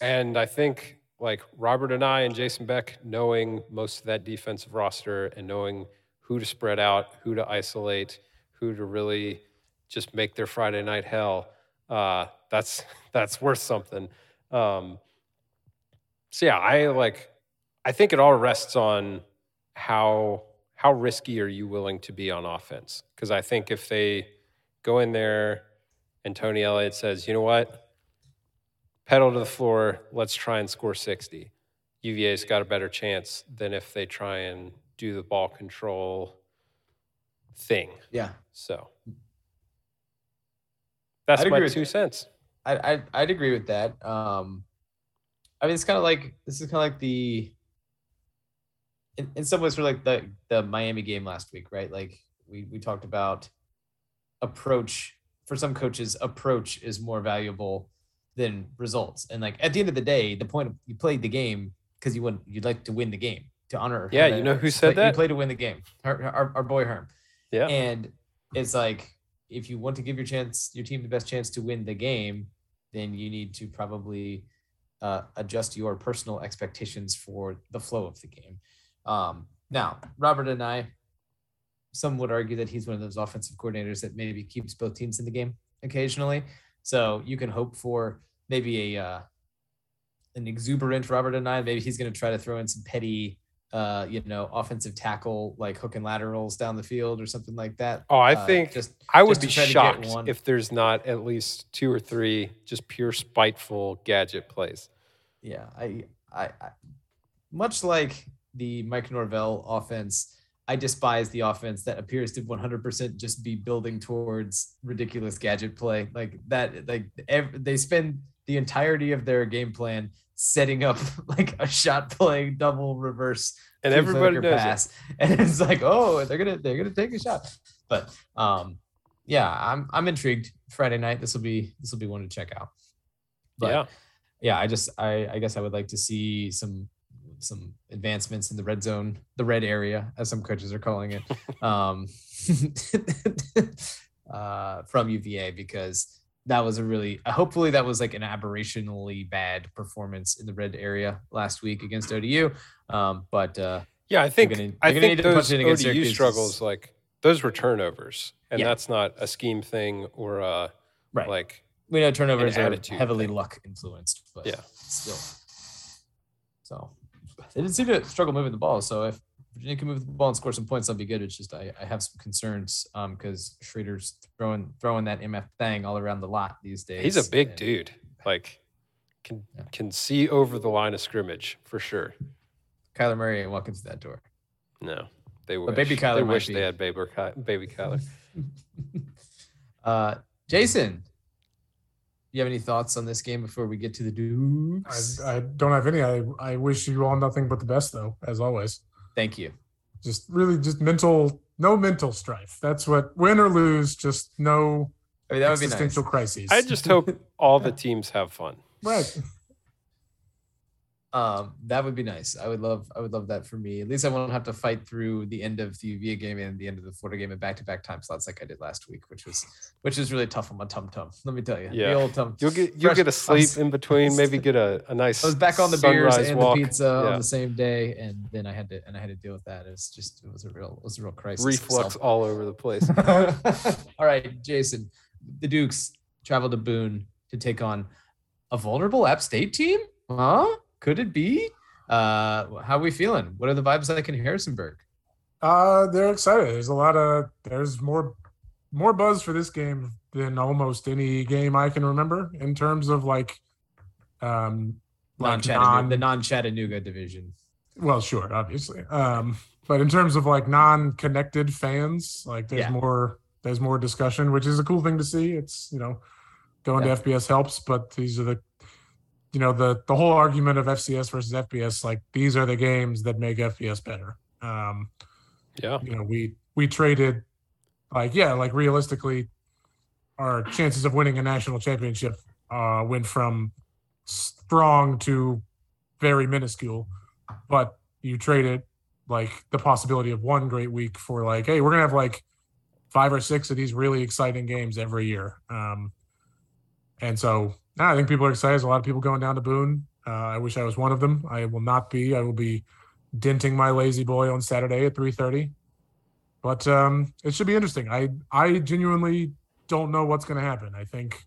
[SPEAKER 3] and I think like Robert Anae and Jason Beck knowing most of that defensive roster and knowing who to spread out, who to isolate, who to really just make their Friday night hell. Uh, that's that's worth something. Um, so yeah, I like. I think it all rests on how how risky are you willing to be on offense? Because I think if they go in there and Tony Elliott says, you know what, pedal to the floor, let's try and score 60. UVA's got a better chance than if they try and do the ball control thing.
[SPEAKER 1] Yeah.
[SPEAKER 3] So that's
[SPEAKER 1] I'd
[SPEAKER 3] my two cents.
[SPEAKER 1] I, I I'd agree with that. Um, I mean, it's kind of like this is kind of like the in, in some ways for like the the Miami game last week, right? Like we we talked about approach for some coaches. Approach is more valuable than results, and like at the end of the day, the point of you played the game because you want you'd like to win the game to honor.
[SPEAKER 3] Yeah, you know who said
[SPEAKER 1] Play- You
[SPEAKER 3] that?
[SPEAKER 1] play to win the game. Our, our, our boy Herm.
[SPEAKER 3] Yeah.
[SPEAKER 1] And it's like if you want to give your chance, your team the best chance to win the game, then you need to probably uh, adjust your personal expectations for the flow of the game. Um, now, Robert Anae, some would argue that he's one of those offensive coordinators that maybe keeps both teams in the game occasionally. So you can hope for maybe a uh, an exuberant Robert Anae. Maybe he's going to try to throw in some petty, uh, you know, offensive tackle like hook and laterals down the field or something like that.
[SPEAKER 3] Oh, I
[SPEAKER 1] Uh,
[SPEAKER 3] think
[SPEAKER 1] just
[SPEAKER 3] I would
[SPEAKER 1] just
[SPEAKER 3] be
[SPEAKER 1] try to get
[SPEAKER 3] shocked if there's not at least two or three just pure spiteful gadget plays.
[SPEAKER 1] Yeah, I, I, I, much like the Mike Norvell offense, I despise the offense that appears to 100% just be building towards ridiculous gadget play like that. Like ev- they spend the entirety of their game plan setting up like a shot play double reverse
[SPEAKER 3] And everybody knows it.
[SPEAKER 1] and it's like, oh, they're gonna they're gonna take a shot. But um, yeah, I'm I'm intrigued. Friday night, this will be this will be one to check out. But
[SPEAKER 3] yeah.
[SPEAKER 1] yeah, I just I I guess I would like to see some some advancements in the red zone, the red area, as some coaches are calling it, um, uh, from UVA because that was a really hopefully that was like an aberrationally bad performance in the red area last week against ODU. Um, but uh,
[SPEAKER 3] Yeah, I think
[SPEAKER 1] gonna-
[SPEAKER 3] I think
[SPEAKER 1] need to
[SPEAKER 3] those
[SPEAKER 1] in against
[SPEAKER 3] ODU
[SPEAKER 1] Syracuse.
[SPEAKER 3] struggles like those were turnovers, and
[SPEAKER 1] Yeah.
[SPEAKER 3] that's not a scheme thing or a
[SPEAKER 1] right,
[SPEAKER 3] like
[SPEAKER 1] we know turnovers are heavily
[SPEAKER 3] thing.
[SPEAKER 1] luck influenced, but
[SPEAKER 3] Yeah.
[SPEAKER 1] still. So they didn't seem to struggle moving the ball. So if Virginia can move the ball and score some points, that'll be good. It's just I, I have some concerns um because Schrader's throwing throwing that MF thing all around the lot these days.
[SPEAKER 3] he's a big
[SPEAKER 1] and-
[SPEAKER 3] dude. Like can
[SPEAKER 1] Yeah.
[SPEAKER 3] can see over the line of scrimmage for sure.
[SPEAKER 1] Kyler Murray ain't walking through that door.
[SPEAKER 3] No, they wish.
[SPEAKER 1] But baby Kyler
[SPEAKER 3] they wish
[SPEAKER 1] be.
[SPEAKER 3] they had baby, Ky- baby Kyler.
[SPEAKER 1] uh, Jason, you have any thoughts on this game before we get to the Dukes?
[SPEAKER 2] I, I don't have any. I, I wish you all nothing but the best, though, as always.
[SPEAKER 1] Thank you.
[SPEAKER 2] Just really, just mental, no mental strife. That's what, win or lose, just no
[SPEAKER 1] I mean, that would be nice.
[SPEAKER 2] existential crises.
[SPEAKER 3] I just hope all the teams have fun.
[SPEAKER 2] right.
[SPEAKER 1] Um, that would be nice. I would love, I would love that for me. At least I won't have to fight through the end of the UVA game and the end of the Florida game in back-to-back time slots like I did last week, which was, which was really tough on my tum tum. Let me tell you,
[SPEAKER 3] Yeah.
[SPEAKER 1] the old tum.
[SPEAKER 3] You'll get you'll get a sleep
[SPEAKER 1] was-
[SPEAKER 3] in between. Maybe get a, a nice.
[SPEAKER 1] I was back on the beers and
[SPEAKER 3] walk.
[SPEAKER 1] the pizza
[SPEAKER 3] Yeah.
[SPEAKER 1] on the same day, and then I had to, and I had to deal with that. It was just, it was a real, it was a real crisis.
[SPEAKER 3] reflux
[SPEAKER 1] So-
[SPEAKER 3] all over the place.
[SPEAKER 1] All right, Jason. The Dukes travel to Boone to take on a vulnerable App State team. Huh? Could it be? Uh, how are we feeling? What are the vibes like in Harrisonburg?
[SPEAKER 2] Uh, they're excited. There's a lot of there's more more buzz for this game than almost any game I can remember in terms of like um like
[SPEAKER 1] Non-Chattanooga, the non-Chattanooga division.
[SPEAKER 2] well sure obviously um but in terms of like non-connected fans like there's
[SPEAKER 1] Yeah.
[SPEAKER 2] more there's more discussion which is a cool thing to see it's you know going
[SPEAKER 1] Yeah.
[SPEAKER 2] to fbs helps but these are the you know the the whole argument of fcs versus fbs like these are the games that make fbs better. Um
[SPEAKER 3] Yeah.
[SPEAKER 2] you know we we traded like yeah like realistically our chances of winning a national championship uh went from strong to very minuscule. But you traded like the possibility of one great week for like hey we're gonna have like five or six of these really exciting games every year. Um and so nah, i think people are excited. There's a lot of people going down to boone. Uh, i wish i was one of them. I will not be. I will be denting my lazy boy on saturday at 3.30 but um it should be interesting. I i genuinely don't know what's going to happen. I think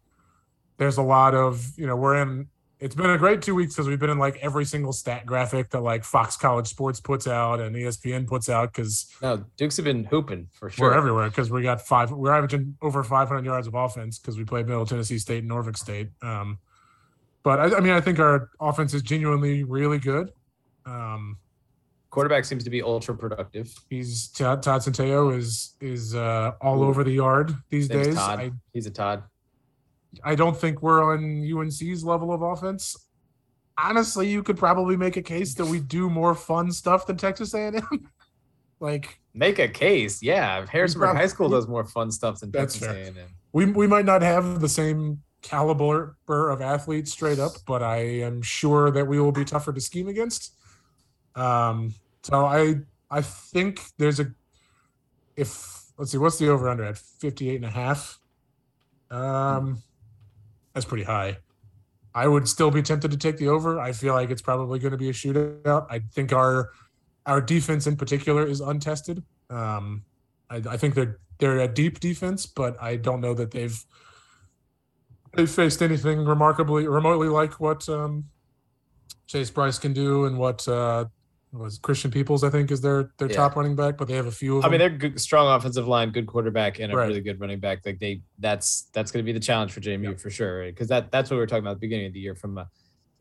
[SPEAKER 2] there's a lot of you know we're in it's been a great two weeks because we've been in like every single stat graphic that like Fox College Sports puts out and ESPN puts out because
[SPEAKER 1] No, Dukes have been hooping for sure.
[SPEAKER 2] we're everywhere because we got five we're averaging over 500 yards of offense because we played Middle Tennessee State and Norfolk State. Um, but I, I mean I think our offense is genuinely really good. Um,
[SPEAKER 1] Quarterback seems to be ultra productive.
[SPEAKER 2] he's Todd, Todd Centeio is is uh, all
[SPEAKER 1] Ooh.
[SPEAKER 2] over the yard these
[SPEAKER 1] Name's
[SPEAKER 2] days.
[SPEAKER 1] Todd.
[SPEAKER 2] I,
[SPEAKER 1] He's a Todd.
[SPEAKER 2] I don't think we're on UNC's level of offense. Honestly, you could probably make a case that we do more fun stuff than Texas A&M. like
[SPEAKER 1] Make a case, yeah. Harrisburg
[SPEAKER 2] prob-
[SPEAKER 1] High School does more fun stuff than Texas
[SPEAKER 2] fair.
[SPEAKER 1] A&M.
[SPEAKER 2] we we might not have the same caliber of athletes straight up, but I am sure that we will be tougher to scheme against. Um, so I I think there's a if let's see what's the over under at 58 and a half. Um, that's pretty high. I would still be tempted to take the over. I feel like it's probably going to be a shootout. I think our our defense in particular is untested. Um, I, I think they're they're a deep defense, but I don't know that they've they've faced anything remarkably remotely like what um, Chase Brice can do and what uh, was Christian Peoples I think is their their
[SPEAKER 1] Yeah.
[SPEAKER 2] top running back, but they have a few of
[SPEAKER 1] I mean, they're good, strong offensive line, good quarterback, and a
[SPEAKER 2] Right.
[SPEAKER 1] really good running back. Like they, that's that's going to be the challenge for JMU
[SPEAKER 2] Yeah.
[SPEAKER 1] for sure. Because that that's what we were talking about at the beginning of the year. From, uh,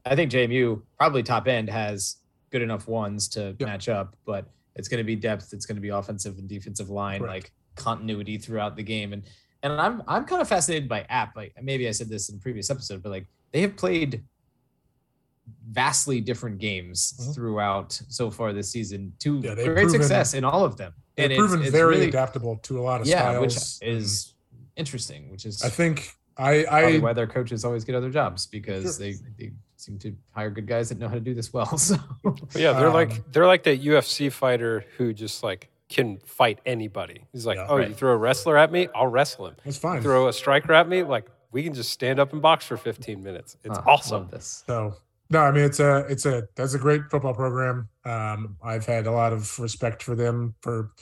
[SPEAKER 1] I think JMU probably top end has good enough ones to
[SPEAKER 2] Yeah.
[SPEAKER 1] match up, but it's going to be depth. It's going to be offensive and defensive line,
[SPEAKER 2] Correct.
[SPEAKER 1] like continuity throughout the game. And and I'm I'm kind of fascinated by App. Like maybe I said this in a previous episode, but like they have played vastly different games
[SPEAKER 2] Mhm.
[SPEAKER 1] throughout so far this season to
[SPEAKER 2] Yeah,
[SPEAKER 1] great
[SPEAKER 2] proven-
[SPEAKER 1] success in all of them.
[SPEAKER 2] They've
[SPEAKER 1] and
[SPEAKER 2] proven
[SPEAKER 1] it's, it's
[SPEAKER 2] very
[SPEAKER 1] really,
[SPEAKER 2] adaptable to a lot of
[SPEAKER 1] yeah, which is interesting. Which is
[SPEAKER 2] I think I
[SPEAKER 1] probably
[SPEAKER 2] I
[SPEAKER 1] why their coaches always get other jobs because
[SPEAKER 2] Sure.
[SPEAKER 1] they they seem to hire good guys that know how to do this well. So
[SPEAKER 3] But yeah, they're
[SPEAKER 2] Um,
[SPEAKER 3] like they're like that UFC fighter who just like can fight anybody. He's like,
[SPEAKER 2] Yeah.
[SPEAKER 3] oh, you throw a wrestler at me, I'll wrestle him.
[SPEAKER 2] it's fine.
[SPEAKER 3] Throw a striker at me, like we can just stand up and box for 15 minutes. It's
[SPEAKER 1] uh,
[SPEAKER 3] awesome.
[SPEAKER 1] This.
[SPEAKER 2] So no, I mean it's a it's a that's a great football program. Um, I've had a lot of respect for them for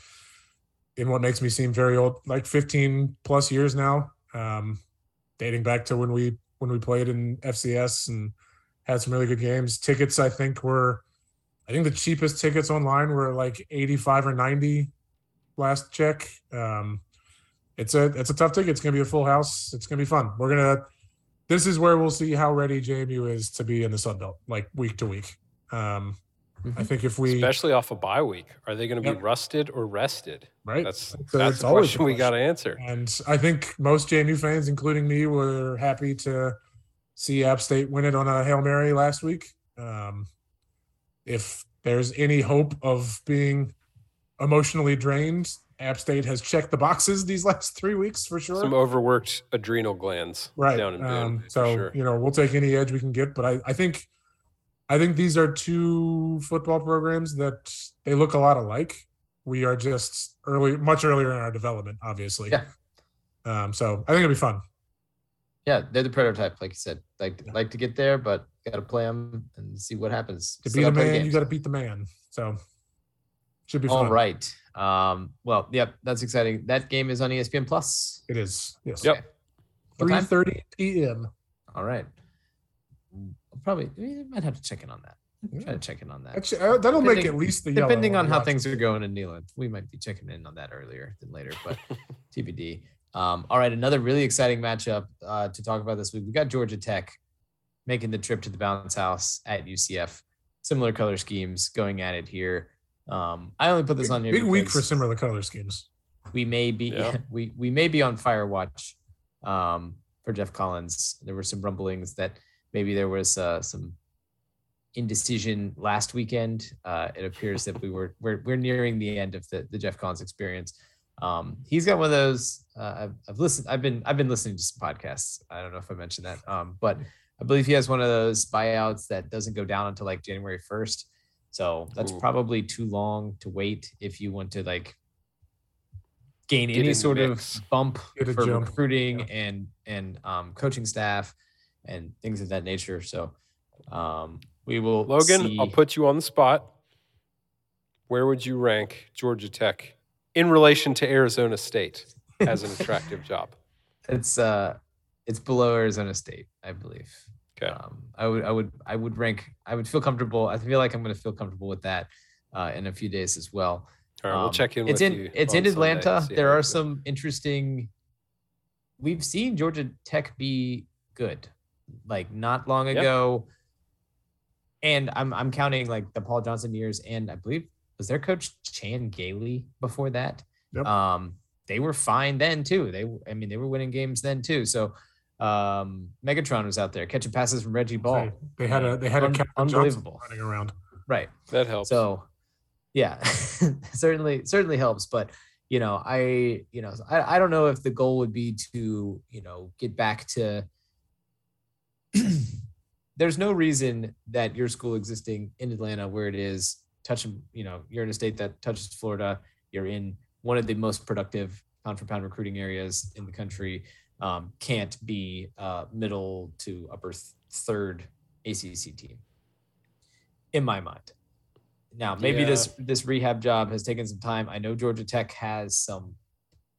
[SPEAKER 2] in what makes me seem very old, like 15 plus years now, um, dating back to when we when we played in FCS and had some really good games. Tickets, I think, were I think the cheapest tickets online were like 85 or 90 last check. Um, it's a it's a tough ticket. It's gonna be a full house. It's gonna be fun. We're gonna this is where we'll see how ready JMU is to be in the Sun Belt, like week to week. Um, I
[SPEAKER 1] Mhm.
[SPEAKER 2] think if we
[SPEAKER 3] Especially off a bye week. Are they going to be
[SPEAKER 2] Yep.
[SPEAKER 3] rusted or rested?
[SPEAKER 2] right,
[SPEAKER 3] That's that's
[SPEAKER 2] it's
[SPEAKER 3] the
[SPEAKER 2] always
[SPEAKER 3] question we got to answer.
[SPEAKER 2] And I think most JMU fans, including me, were happy to see App State win it on a Hail Mary last week. Um, if there's any hope of being emotionally drained, App State has checked the boxes these last three weeks for sure.
[SPEAKER 3] Some overworked adrenal glands
[SPEAKER 2] right.
[SPEAKER 3] down in Boone.
[SPEAKER 2] Um,
[SPEAKER 3] for
[SPEAKER 2] so
[SPEAKER 3] sure.
[SPEAKER 2] you know we'll take any edge we can get, but I, I think I think these are two football programs that they look a lot alike. We are just early, much earlier in our development, obviously.
[SPEAKER 1] Yeah.
[SPEAKER 2] Um, so I think it'll be fun.
[SPEAKER 1] Yeah, they're the prototype, like you said. Like
[SPEAKER 2] Yeah.
[SPEAKER 1] like to get there, but got to play them and see what happens.
[SPEAKER 2] To beat a
[SPEAKER 1] the
[SPEAKER 2] man, you got to beat the man. So should be fun.
[SPEAKER 1] All right. Um, well, yep, that's exciting. That game is on ESPN Plus.
[SPEAKER 2] It is. Yes.
[SPEAKER 3] Yep.
[SPEAKER 2] Three thirty p.m.
[SPEAKER 1] All right. Probably we might have to check in on that. Try
[SPEAKER 2] Yeah.
[SPEAKER 1] to check in on that.
[SPEAKER 2] Actually, uh, that'll make at least the
[SPEAKER 1] Depending on how things are going in Neyland, we might be checking in on that earlier than later, but TBD. Um, all right, another really exciting matchup uh, to talk about this week. We got Georgia Tech making the trip to the Bounce House at UCF. Similar color schemes going at it here. Um, I only put this
[SPEAKER 2] Big,
[SPEAKER 1] on here.
[SPEAKER 2] big week for
[SPEAKER 1] because-
[SPEAKER 2] similar color schemes.
[SPEAKER 1] we may be
[SPEAKER 3] Yeah.
[SPEAKER 1] we we may be on fire watch um, for Geoff Collins. There were some rumblings that maybe there was uh, some indecision last weekend. Uh, it appears that we were we're, we're nearing the end of the, the Geoff Collins experience. Um, he's got one of those. Uh, I've, I've listened. I've been I've been listening to some podcasts. I don't know if I mentioned that, um, but I believe he has one of those buyouts that doesn't go down until like January first. So that's
[SPEAKER 3] Ooh.
[SPEAKER 1] probably too long to wait if you want to like gain
[SPEAKER 3] Get
[SPEAKER 1] any sort of bump for
[SPEAKER 2] jump,
[SPEAKER 1] recruiting
[SPEAKER 2] yeah.
[SPEAKER 1] and and um, coaching staff and things of that nature. So um, we will
[SPEAKER 3] Logan,
[SPEAKER 1] see.
[SPEAKER 3] I'll put you on the spot. Where would you rank Georgia Tech in relation to Arizona State as an attractive job?
[SPEAKER 1] it's uh it's below Arizona State, I believe.
[SPEAKER 3] Okay.
[SPEAKER 1] Um, I would I would I would rank I would feel comfortable. I feel like I'm going to feel comfortable with that uh, in a few days as well.
[SPEAKER 3] All right, we'll
[SPEAKER 1] Um,
[SPEAKER 3] check in
[SPEAKER 1] It's
[SPEAKER 3] with
[SPEAKER 1] in
[SPEAKER 3] you.
[SPEAKER 1] it's in Atlanta. There are
[SPEAKER 3] it's
[SPEAKER 1] some interesting. We've seen Georgia Tech be good, like not long
[SPEAKER 3] Yep.
[SPEAKER 1] ago. And I'm I'm counting like the Paul Johnson years, and I believe was their coach Chan Gailey before that.
[SPEAKER 2] Yep.
[SPEAKER 1] Um, they were fine then too. They I mean they were winning games then too. So um Megatron was out there catching passes from Reggie Ball.
[SPEAKER 2] They, they had a they had a
[SPEAKER 1] Un-
[SPEAKER 2] Calvin Johnson
[SPEAKER 1] unbelievable.
[SPEAKER 2] running around.
[SPEAKER 1] Right.
[SPEAKER 3] That helps.
[SPEAKER 1] So, yeah, certainly certainly helps. But you know, I you know I, I don't know if the goal would be to you know get back to. There's no reason that your school existing in Atlanta, where it is, touching you know you're in a state that touches Florida. You're in one of the most productive pound for pound recruiting areas in the country. Um, can't be uh, middle to upper th- third ACC team in my mind. Now, maybe
[SPEAKER 3] Yeah.
[SPEAKER 1] this this rehab job has taken some time. I know Georgia Tech has some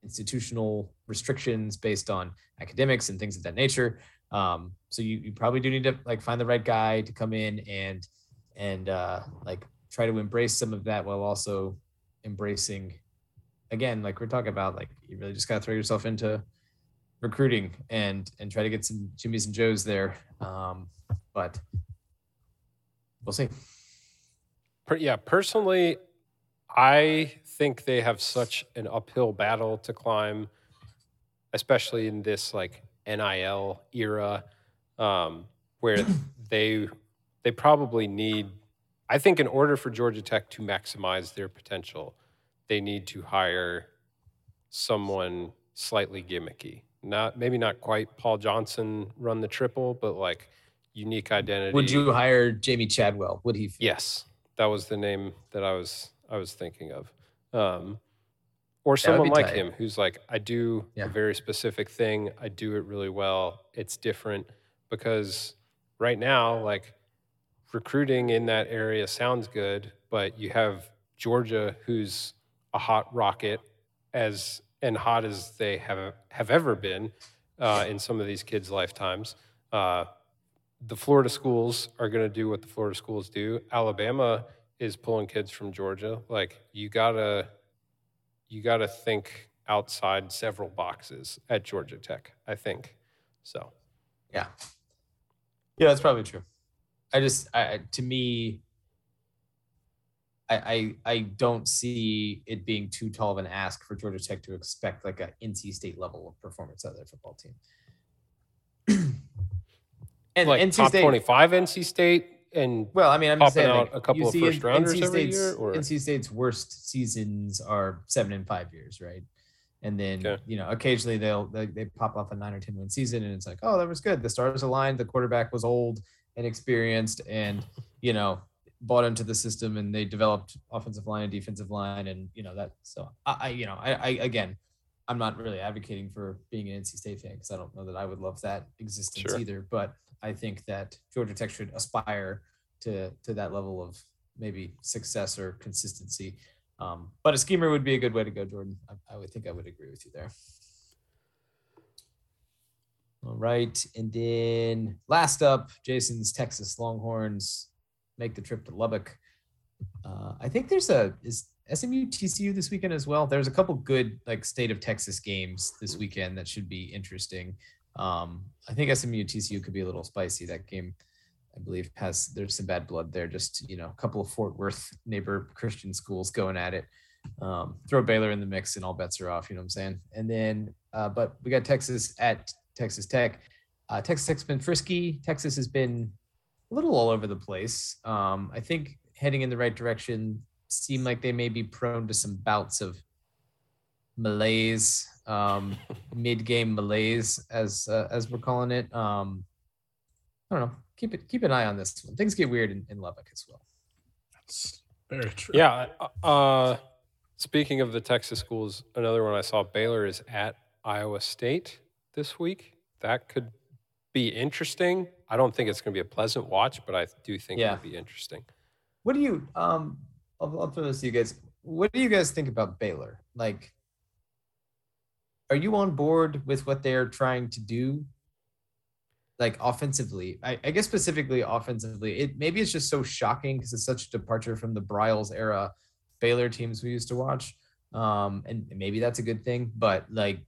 [SPEAKER 1] institutional restrictions based on academics and things of that nature. Um, so you, you probably do need to like find the right guy to come in and and uh, like try to embrace some of that while also embracing again like we're talking about like you really just got to throw yourself into recruiting and and try to get some Jimmys and joes there um but we'll see
[SPEAKER 3] yeah, personally, I think they have such an uphill battle to climb, especially in this like NIL era, um, where they they probably need. I think in order for Georgia Tech to maximize their potential, they need to hire someone slightly gimmicky. Not maybe not quite Paul Johnson run the triple, but like unique identity.
[SPEAKER 1] would you hire jamey chadwell would he fit?
[SPEAKER 3] Yes, that was the name that I was I was thinking of. Um, or someone like
[SPEAKER 1] tight.
[SPEAKER 3] him who's like, I do
[SPEAKER 1] Yeah.
[SPEAKER 3] a very specific thing. I do it really well. It's different because right now, like recruiting in that area sounds good, but you have Georgia who's a hot rocket as and hot as they have have ever been uh, in some of these kids' lifetimes. Uh, the Florida schools are going to do what the Florida schools do. Alabama is pulling kids from Georgia. Like you gotta, you gotta think outside several boxes at Georgia Tech. I think so.
[SPEAKER 1] Yeah. Yeah, that's probably true. I just, I, to me, I, I, I don't see it being too tall of an ask for Georgia Tech to expect like a NC State level of performance out of their football team. and
[SPEAKER 3] like
[SPEAKER 1] NC
[SPEAKER 3] top
[SPEAKER 1] State,
[SPEAKER 3] 25 NC State and
[SPEAKER 1] well, I mean, I'm just
[SPEAKER 3] popping
[SPEAKER 1] saying,
[SPEAKER 3] out
[SPEAKER 1] like,
[SPEAKER 3] a couple of first rounders
[SPEAKER 1] NC
[SPEAKER 3] every
[SPEAKER 1] State's,
[SPEAKER 3] year, or-
[SPEAKER 1] NC State's worst seasons are seven and five years, right? And then
[SPEAKER 3] Okay.
[SPEAKER 1] you know, occasionally they'll they, they pop off a nine or ten win season, and it's like, oh, that was good. The stars aligned. The quarterback was old and experienced, and you know, bought into the system, and they developed offensive line and defensive line, and you know that. So I, I you know, I, I again, I'm not really advocating for being an NC State fan because I don't know that I would love that existence
[SPEAKER 3] Sure.
[SPEAKER 1] either. But I think that Georgia Tech should aspire to to that level of maybe success or consistency. Um, but a schemer would be a good way to go, Jordan. I, I would think I would agree with you there. All right, and then last up, Jason's Texas Longhorns make the trip to Lubbock. Uh, I think there's a is SMU TCU this weekend as well. There's a couple good like state of Texas games this weekend that should be interesting. Um, I think SMU TCU could be a little spicy. That game, I believe, has there's some bad blood there. Just you know, a couple of Fort Worth neighbor Christian schools going at it. Um, throw Baylor in the mix, and all bets are off. You know what I'm saying? And then, uh, but we got Texas at Texas Tech. Uh, Texas Tech's been frisky. Texas has been little all over the place. Um, I think heading in the right direction. Seem like they may be prone to some bouts of malaise, um, mid-game malaise, as uh, as we're calling it. Um, I don't know. Keep it keep an eye on this one. Things get weird in, in Lubbock as well.
[SPEAKER 2] That's very true.
[SPEAKER 3] Yeah. Uh, speaking of the Texas schools, another one I saw Baylor is at Iowa State this week. That could be interesting. I don't think it's going to be a pleasant watch, but I do think
[SPEAKER 1] Yeah.
[SPEAKER 3] it'll be interesting.
[SPEAKER 1] What do you um? I'll, I'll throw this to you guys. What do you guys think about Baylor? Like, are you on board with what they're trying to do? Like offensively, I, I guess specifically offensively, it maybe it's just so shocking because it's such a departure from the Briles era Baylor teams we used to watch. Um, and maybe that's a good thing, but like,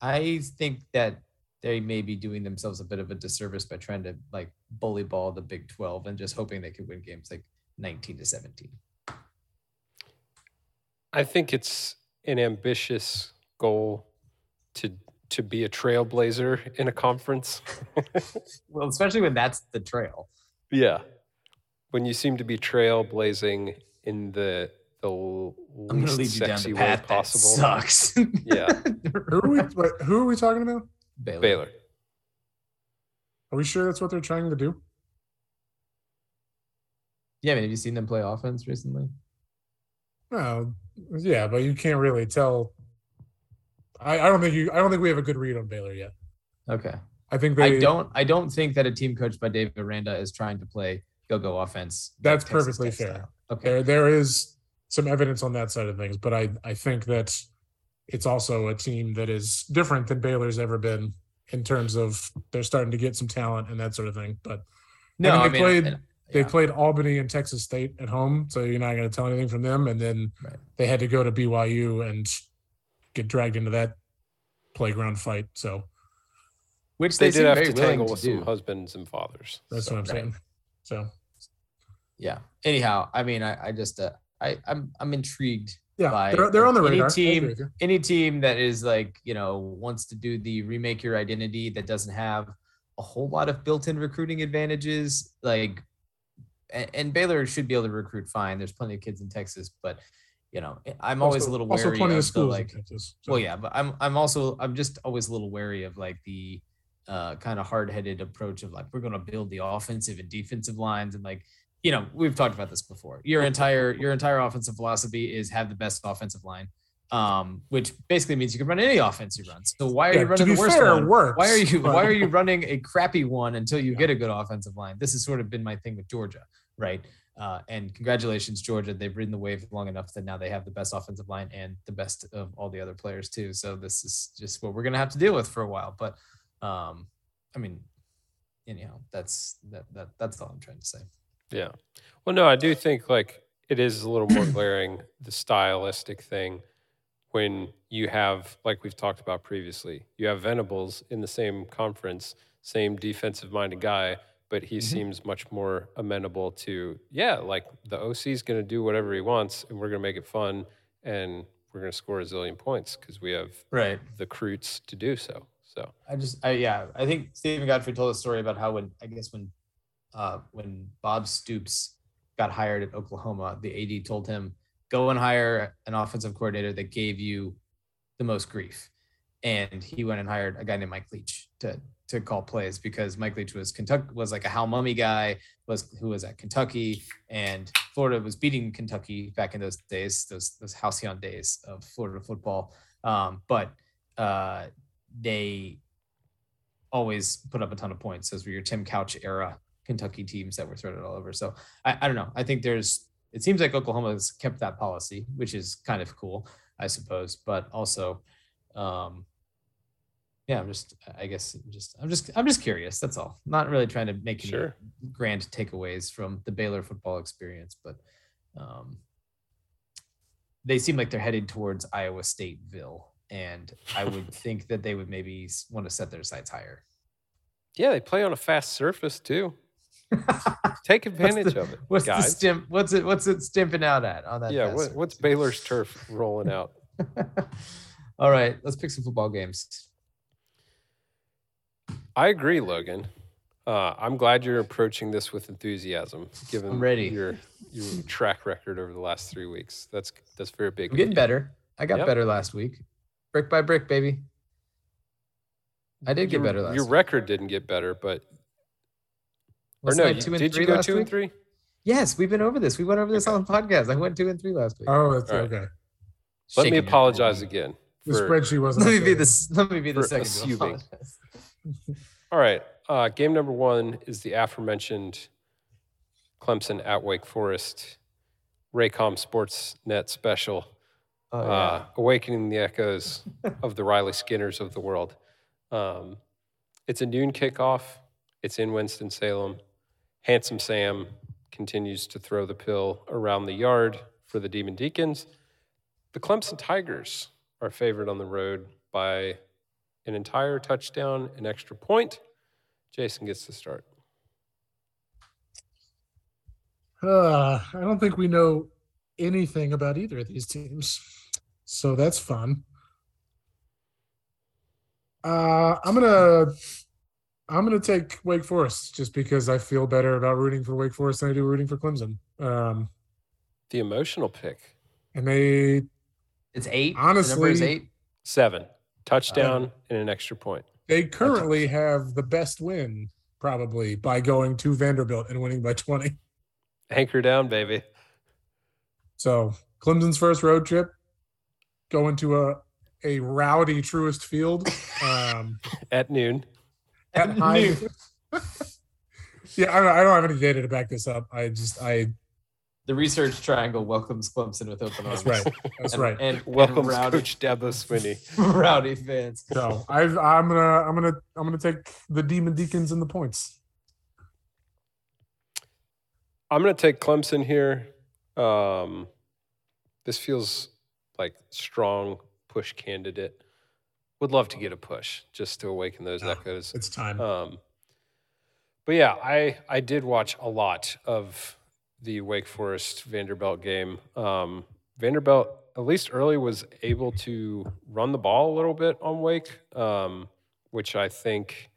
[SPEAKER 1] I think that they may be doing themselves a bit of a disservice by trying to like bully ball the Big 12 and just hoping they could win games like 19 to 17.
[SPEAKER 3] I think it's an ambitious goal to to be a trailblazer in a conference.
[SPEAKER 1] Well, especially when that's the trail.
[SPEAKER 3] yeah. When you seem to be trailblazing in the the l-
[SPEAKER 1] I'm going to
[SPEAKER 3] least
[SPEAKER 1] lead you down
[SPEAKER 3] sexy
[SPEAKER 1] the
[SPEAKER 3] way
[SPEAKER 1] path that
[SPEAKER 3] possible.
[SPEAKER 1] sucks.
[SPEAKER 3] Yeah.
[SPEAKER 2] Who are we? Wait, who are we talking about?
[SPEAKER 1] Baylor.
[SPEAKER 3] Baylor.
[SPEAKER 2] Are we sure that's what they're trying to do?
[SPEAKER 1] Yeah, I mean, have you seen them play offense recently?
[SPEAKER 2] No, yeah, but you can't really tell. I, I don't think you. I don't think we have a good read on Baylor yet.
[SPEAKER 1] Okay.
[SPEAKER 2] I think they.
[SPEAKER 1] I don't I don't think that a team coached by David Aranda is trying to play go-go offense.
[SPEAKER 2] That's
[SPEAKER 1] Texas
[SPEAKER 2] perfectly
[SPEAKER 1] Tech
[SPEAKER 2] fair.
[SPEAKER 1] style. Okay.
[SPEAKER 2] There, there is some evidence on that side of things, but I, I think that it's also a team that is different than Baylor's ever been in terms of they're starting to get some talent and that sort of thing. But
[SPEAKER 1] No,
[SPEAKER 2] mean,
[SPEAKER 1] I
[SPEAKER 2] they
[SPEAKER 1] mean,
[SPEAKER 2] played-
[SPEAKER 1] and-
[SPEAKER 2] they
[SPEAKER 1] yeah.
[SPEAKER 2] played Albany and Texas State at home, so you're not going to tell anything from them. And then
[SPEAKER 1] Right.
[SPEAKER 2] they had to go to BYU and get dragged into that playground fight. So
[SPEAKER 1] which
[SPEAKER 3] They,
[SPEAKER 1] they,
[SPEAKER 3] did have to
[SPEAKER 1] willing
[SPEAKER 3] tangle
[SPEAKER 1] to
[SPEAKER 3] with
[SPEAKER 1] do.
[SPEAKER 3] some husbands and fathers.
[SPEAKER 2] that's
[SPEAKER 3] So-
[SPEAKER 2] what I'm
[SPEAKER 1] right.
[SPEAKER 2] saying. So
[SPEAKER 1] Yeah. Anyhow, I mean, I, I just uh, I I'm I'm intrigued
[SPEAKER 2] yeah,
[SPEAKER 1] by
[SPEAKER 2] they're, they're on the radar. Agree
[SPEAKER 1] team- any team that is like you know wants to do the remake your identity that doesn't have a whole lot of built-in recruiting advantages like and, and baylor should be able to recruit fine there's plenty of kids in texas but you know i'm always
[SPEAKER 2] Also-
[SPEAKER 1] a little
[SPEAKER 2] also
[SPEAKER 1] wary
[SPEAKER 2] plenty
[SPEAKER 1] of
[SPEAKER 2] schools
[SPEAKER 1] like
[SPEAKER 2] in Texas. so.
[SPEAKER 1] well yeah but i'm i'm also i'm just always a little wary of like the uh kind of hard-headed approach of like we're going to build the offensive and defensive lines and like you know we've talked about this before your entire your entire offensive philosophy is have the best offensive line um which basically means you can run any offense you run so why are
[SPEAKER 2] Yeah,
[SPEAKER 1] you running the worst
[SPEAKER 2] fair,
[SPEAKER 1] one
[SPEAKER 2] works,
[SPEAKER 1] why are you
[SPEAKER 2] but-
[SPEAKER 1] why are you running a crappy one until you
[SPEAKER 2] Yeah.
[SPEAKER 1] get a good offensive line this has sort of been my thing with georgia right uh, and congratulations, Georgia. They've ridden the wave long enough that now they have the best offensive line and the best of all the other players too. So this is just what we're gonna have to deal with for a while. But um, I mean, anyhow, that's that, that that's all I'm trying to say.
[SPEAKER 3] Yeah. Well, no, I do think like it is a little more glaring the stylistic thing. when you have, like we've talked about previously, you have Venables in the same conference, same defensive minded guy, but he mm-hmm. seems much more amenable to, yeah, like the OC is going to do whatever he wants and we're going to make it fun and we're going to score a zillion points because we have
[SPEAKER 1] Right.
[SPEAKER 3] the recruits to do so. So,
[SPEAKER 1] I just, I, yeah, I think Steven Godfrey told a story about how when I guess when, uh, when Bob Stoops got hired at Oklahoma, the AD told him, "Go and hire an offensive coordinator that gave you the most grief," and he went and hired a guy named Mike Leach to to call plays because Mike Leach was Kentucky was like a Hal Mumme guy was who was at Kentucky and Florida was beating Kentucky back in those days those those halcyon days of Florida football. Um, but uh, they always put up a ton of points. Those were your Tim Couch era Kentucky teams that were thrown all over so I, I don't know I think there's it seems like Oklahoma has kept that policy which is kind of cool I suppose but also um, yeah, I'm just, I guess, just, I'm just, I'm just curious. That's all. Not really trying to make any
[SPEAKER 3] Sure.
[SPEAKER 1] grand takeaways from the Baylor football experience, but um, they seem like they're headed towards Iowa Stateville, and I would think that they would maybe want to set their sights higher.
[SPEAKER 3] yeah, they play on a fast surface too. Take advantage
[SPEAKER 1] the-
[SPEAKER 3] of it,
[SPEAKER 1] What's the stimp? What's it? What's it stimping out at on that?
[SPEAKER 3] yeah, what, what's? Baylor's turf rolling out?
[SPEAKER 1] all right, let's pick some football games.
[SPEAKER 3] I agree, Logan. Uh, I'm glad you're approaching this with enthusiasm, given your your track record over the last three weeks. That's that's very big.
[SPEAKER 1] I'm getting better. I got
[SPEAKER 3] Yep.
[SPEAKER 1] better last week, brick by brick, baby. I did get better last.
[SPEAKER 3] Your
[SPEAKER 1] week.
[SPEAKER 3] record didn't get better, but or
[SPEAKER 1] Wasn't
[SPEAKER 3] no,
[SPEAKER 1] I
[SPEAKER 3] you-
[SPEAKER 1] two and
[SPEAKER 3] did
[SPEAKER 1] three
[SPEAKER 3] you go
[SPEAKER 1] last
[SPEAKER 3] two and three?
[SPEAKER 1] Yes, we've been over this. We went over this on the podcast. I went two and three last week.
[SPEAKER 2] Oh, that's
[SPEAKER 3] All right.
[SPEAKER 2] okay.
[SPEAKER 3] Let
[SPEAKER 1] Shaking
[SPEAKER 3] me
[SPEAKER 1] your head.
[SPEAKER 3] apologize again.
[SPEAKER 2] The
[SPEAKER 3] for-
[SPEAKER 2] spreadsheet wasn't.
[SPEAKER 1] Let me be
[SPEAKER 2] updated.
[SPEAKER 1] this. Let me be the second.
[SPEAKER 3] assuming. All right. Uh, game number one is the aforementioned Clemson at Wake Forest Raycom Sportsnet special,
[SPEAKER 1] Oh,
[SPEAKER 3] uh, awakening the echoes of the Riley Skinners of the world. Um, it's a noon kickoff. It's in Winston Salem. Handsome Sam continues to throw the pill around the yard for the Demon Deacons. The Clemson Tigers are favored on the road by an entire touchdown, an extra point. Jason gets to start.
[SPEAKER 2] Uh, I don't think we know anything about either of these teams, so that's fun. Uh, I'm gonna I'm gonna take Wake Forest just because I feel better about rooting for Wake Forest than I do rooting for Clemson. Um,
[SPEAKER 3] The emotional pick
[SPEAKER 2] and they
[SPEAKER 1] it's eight. the number is eight.
[SPEAKER 3] seven, touchdown, and an extra point.
[SPEAKER 2] they currently have the best win probably by going to Vanderbilt and winning by 20.
[SPEAKER 3] Anchor down, baby.
[SPEAKER 2] So Clemson's first road trip, going to a a rowdy Truist Field. Um,
[SPEAKER 3] At noon.
[SPEAKER 2] At high, yeah, I don't, I don't have any data to back this up. I just I
[SPEAKER 1] The research triangle welcomes Clemson with open arms.
[SPEAKER 2] that's right, that's
[SPEAKER 1] And-
[SPEAKER 2] right.
[SPEAKER 1] And,
[SPEAKER 3] Welcome,
[SPEAKER 1] and rowdy,
[SPEAKER 3] Coach Dabo Swinney.
[SPEAKER 1] rowdy fans.
[SPEAKER 2] So I've, I'm gonna I'm gonna I'm gonna take the Demon Deacons and the points.
[SPEAKER 3] I'm going to take Clemson here. Um, this feels like strong push candidate. Would love to get a push just to awaken those
[SPEAKER 2] Ah,
[SPEAKER 3] echoes.
[SPEAKER 2] It's time.
[SPEAKER 3] Um, but yeah, I I did watch a lot of the Wake Forest Vanderbilt game. Um, Vanderbilt, at least early, was able to run the ball a little bit on Wake, um, which I think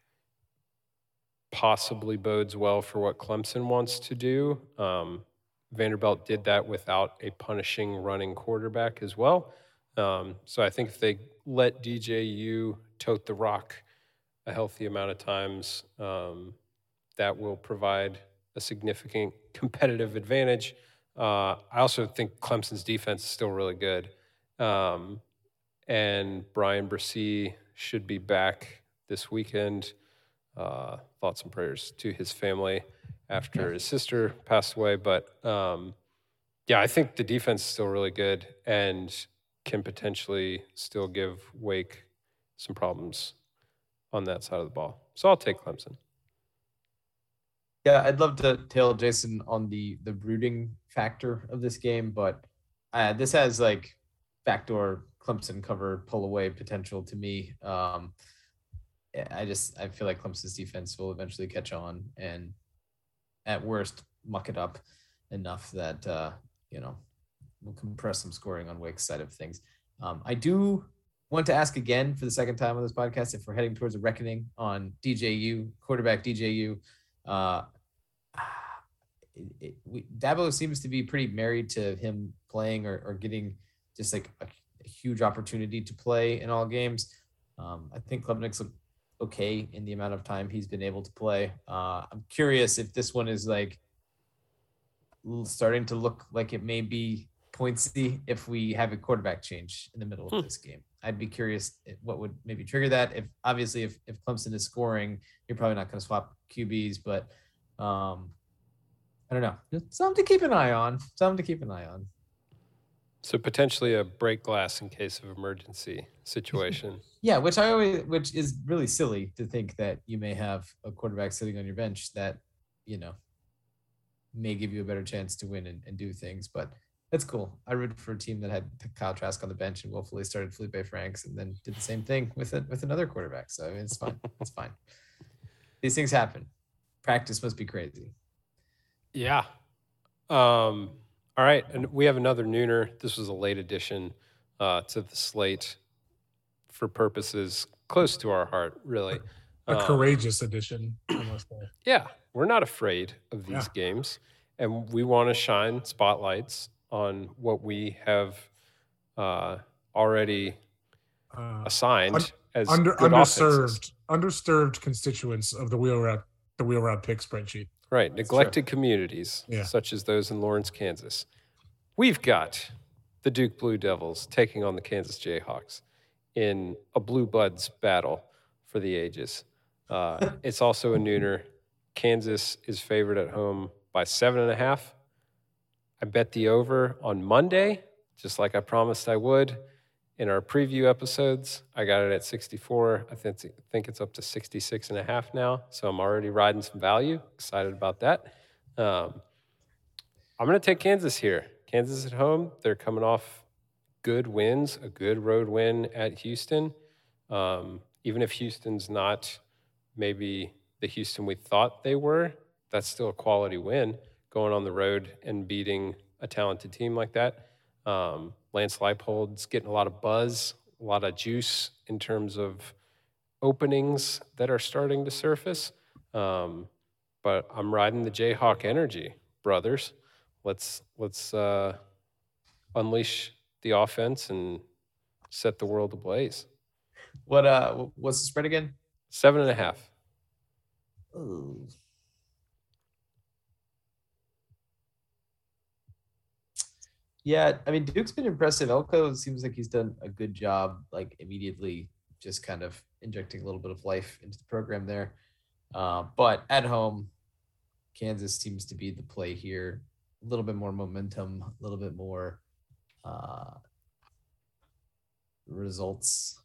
[SPEAKER 3] possibly bodes well for what Clemson wants to do. Um, Vanderbilt did that without a punishing running quarterback as well. Um, so I think if they let DJU tote the rock a healthy amount of times, um, that will provide a significant competitive advantage. Uh, I also think Clemson's defense is still really good. Um, and Bryan Bresee should be back this weekend. Uh, thoughts and prayers to his family after his sister passed away. But um, yeah, I think the defense is still really good and can potentially still give Wake some problems on that side of the ball. So I'll take Clemson.
[SPEAKER 1] Yeah, I'd love to tail Jason on the the rooting factor of this game, but uh, this has like backdoor Clemson cover pull away potential to me. Um, I just I feel like Clemson's defense will eventually catch on and at worst muck it up enough that uh, you know will compress some scoring on Wake's side of things. Um, I do want to ask again for the second time on this podcast if we're heading towards a reckoning on DJU quarterback DJU. Uh, it, it, we, Dabo seems to be pretty married to him playing or, or getting just like a, a huge opportunity to play in all games. Um, I think Klubnik's okay in the amount of time he's been able to play. Uh, I'm curious if this one is like starting to look like it may be pointsy if we have a quarterback change in the middle of
[SPEAKER 3] Hmm.
[SPEAKER 1] this game. I'd be curious what would maybe trigger that. If obviously if, if Clemson is scoring, you're probably not going to swap QBs, but um, I don't know. Something to keep an eye on. Something to keep an eye on.
[SPEAKER 3] So potentially a break glass in case of emergency situation.
[SPEAKER 1] Yeah, which I always, which is really silly to think that you may have a quarterback sitting on your bench that, you know, may give you a better chance to win and, and do things. But that's cool. I rooted for a team that had Kyle Trask on the bench and willfully started Felipe Franks and then did the same thing with it with another quarterback. So I mean, it's fine. it's fine. These things happen. Practice must be crazy.
[SPEAKER 3] Yeah. Um, all right. And we have another nooner. This was a late addition uh, to the slate for purposes close to our heart, really.
[SPEAKER 2] A
[SPEAKER 3] Um,
[SPEAKER 2] courageous addition, I must say.
[SPEAKER 3] Yeah, we're not afraid of these
[SPEAKER 2] Yeah.
[SPEAKER 3] games, and we want to shine spotlights on what we have uh, already
[SPEAKER 2] Uh,
[SPEAKER 3] assigned
[SPEAKER 2] un-
[SPEAKER 3] as
[SPEAKER 2] under underserved underserved constituents of the wheel route the wheel route pick spreadsheet.
[SPEAKER 3] Right, neglected communities
[SPEAKER 2] Yeah.
[SPEAKER 3] such as those in Lawrence, Kansas. We've got the Duke Blue Devils taking on the Kansas Jayhawks in a blue bloods battle for the ages. Uh, it's also a nooner. Kansas is favored at home by seven and a half. I bet the over on Monday, just like I promised I would. In our preview episodes, I got it at 64. I think, it's up to 66 and a half now. So I'm already riding some value. Excited about that. Um, I'm going to take Kansas here. Kansas at home. They're coming off good wins, a good road win at Houston. Um, even if Houston's not maybe the Houston we thought they were, that's still a quality win going on the road and beating a talented team like that. Um, Lance Leipold's getting a lot of buzz, a lot of juice in terms of openings that are starting to surface. Um, but I'm riding the Jayhawk energy, brothers. Let's let's uh, unleash the offense and set the world ablaze.
[SPEAKER 1] What uh what's the spread again?
[SPEAKER 3] Seven and a half.
[SPEAKER 1] Ooh. Yeah, I mean Duke's been impressive. Elko seems like he's done a good job, like immediately just kind of injecting a little bit of life into the program there. Uh, but at home, Kansas seems to be the play here. A little bit more momentum, a little bit more uh, results.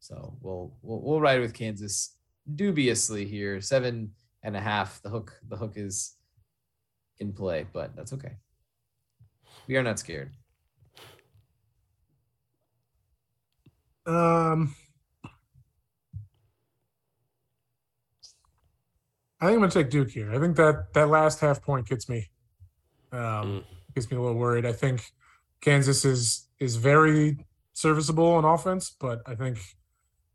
[SPEAKER 1] So we'll we'll we'll ride with Kansas dubiously here. Seven and a half. The hook the hook is in play, but that's okay. We are not scared.
[SPEAKER 2] Um, I think I'm gonna take Duke here. I think that that last half point gets me, um,
[SPEAKER 3] Mm.
[SPEAKER 2] gets me a little worried. I think Kansas is is very serviceable on offense, but I think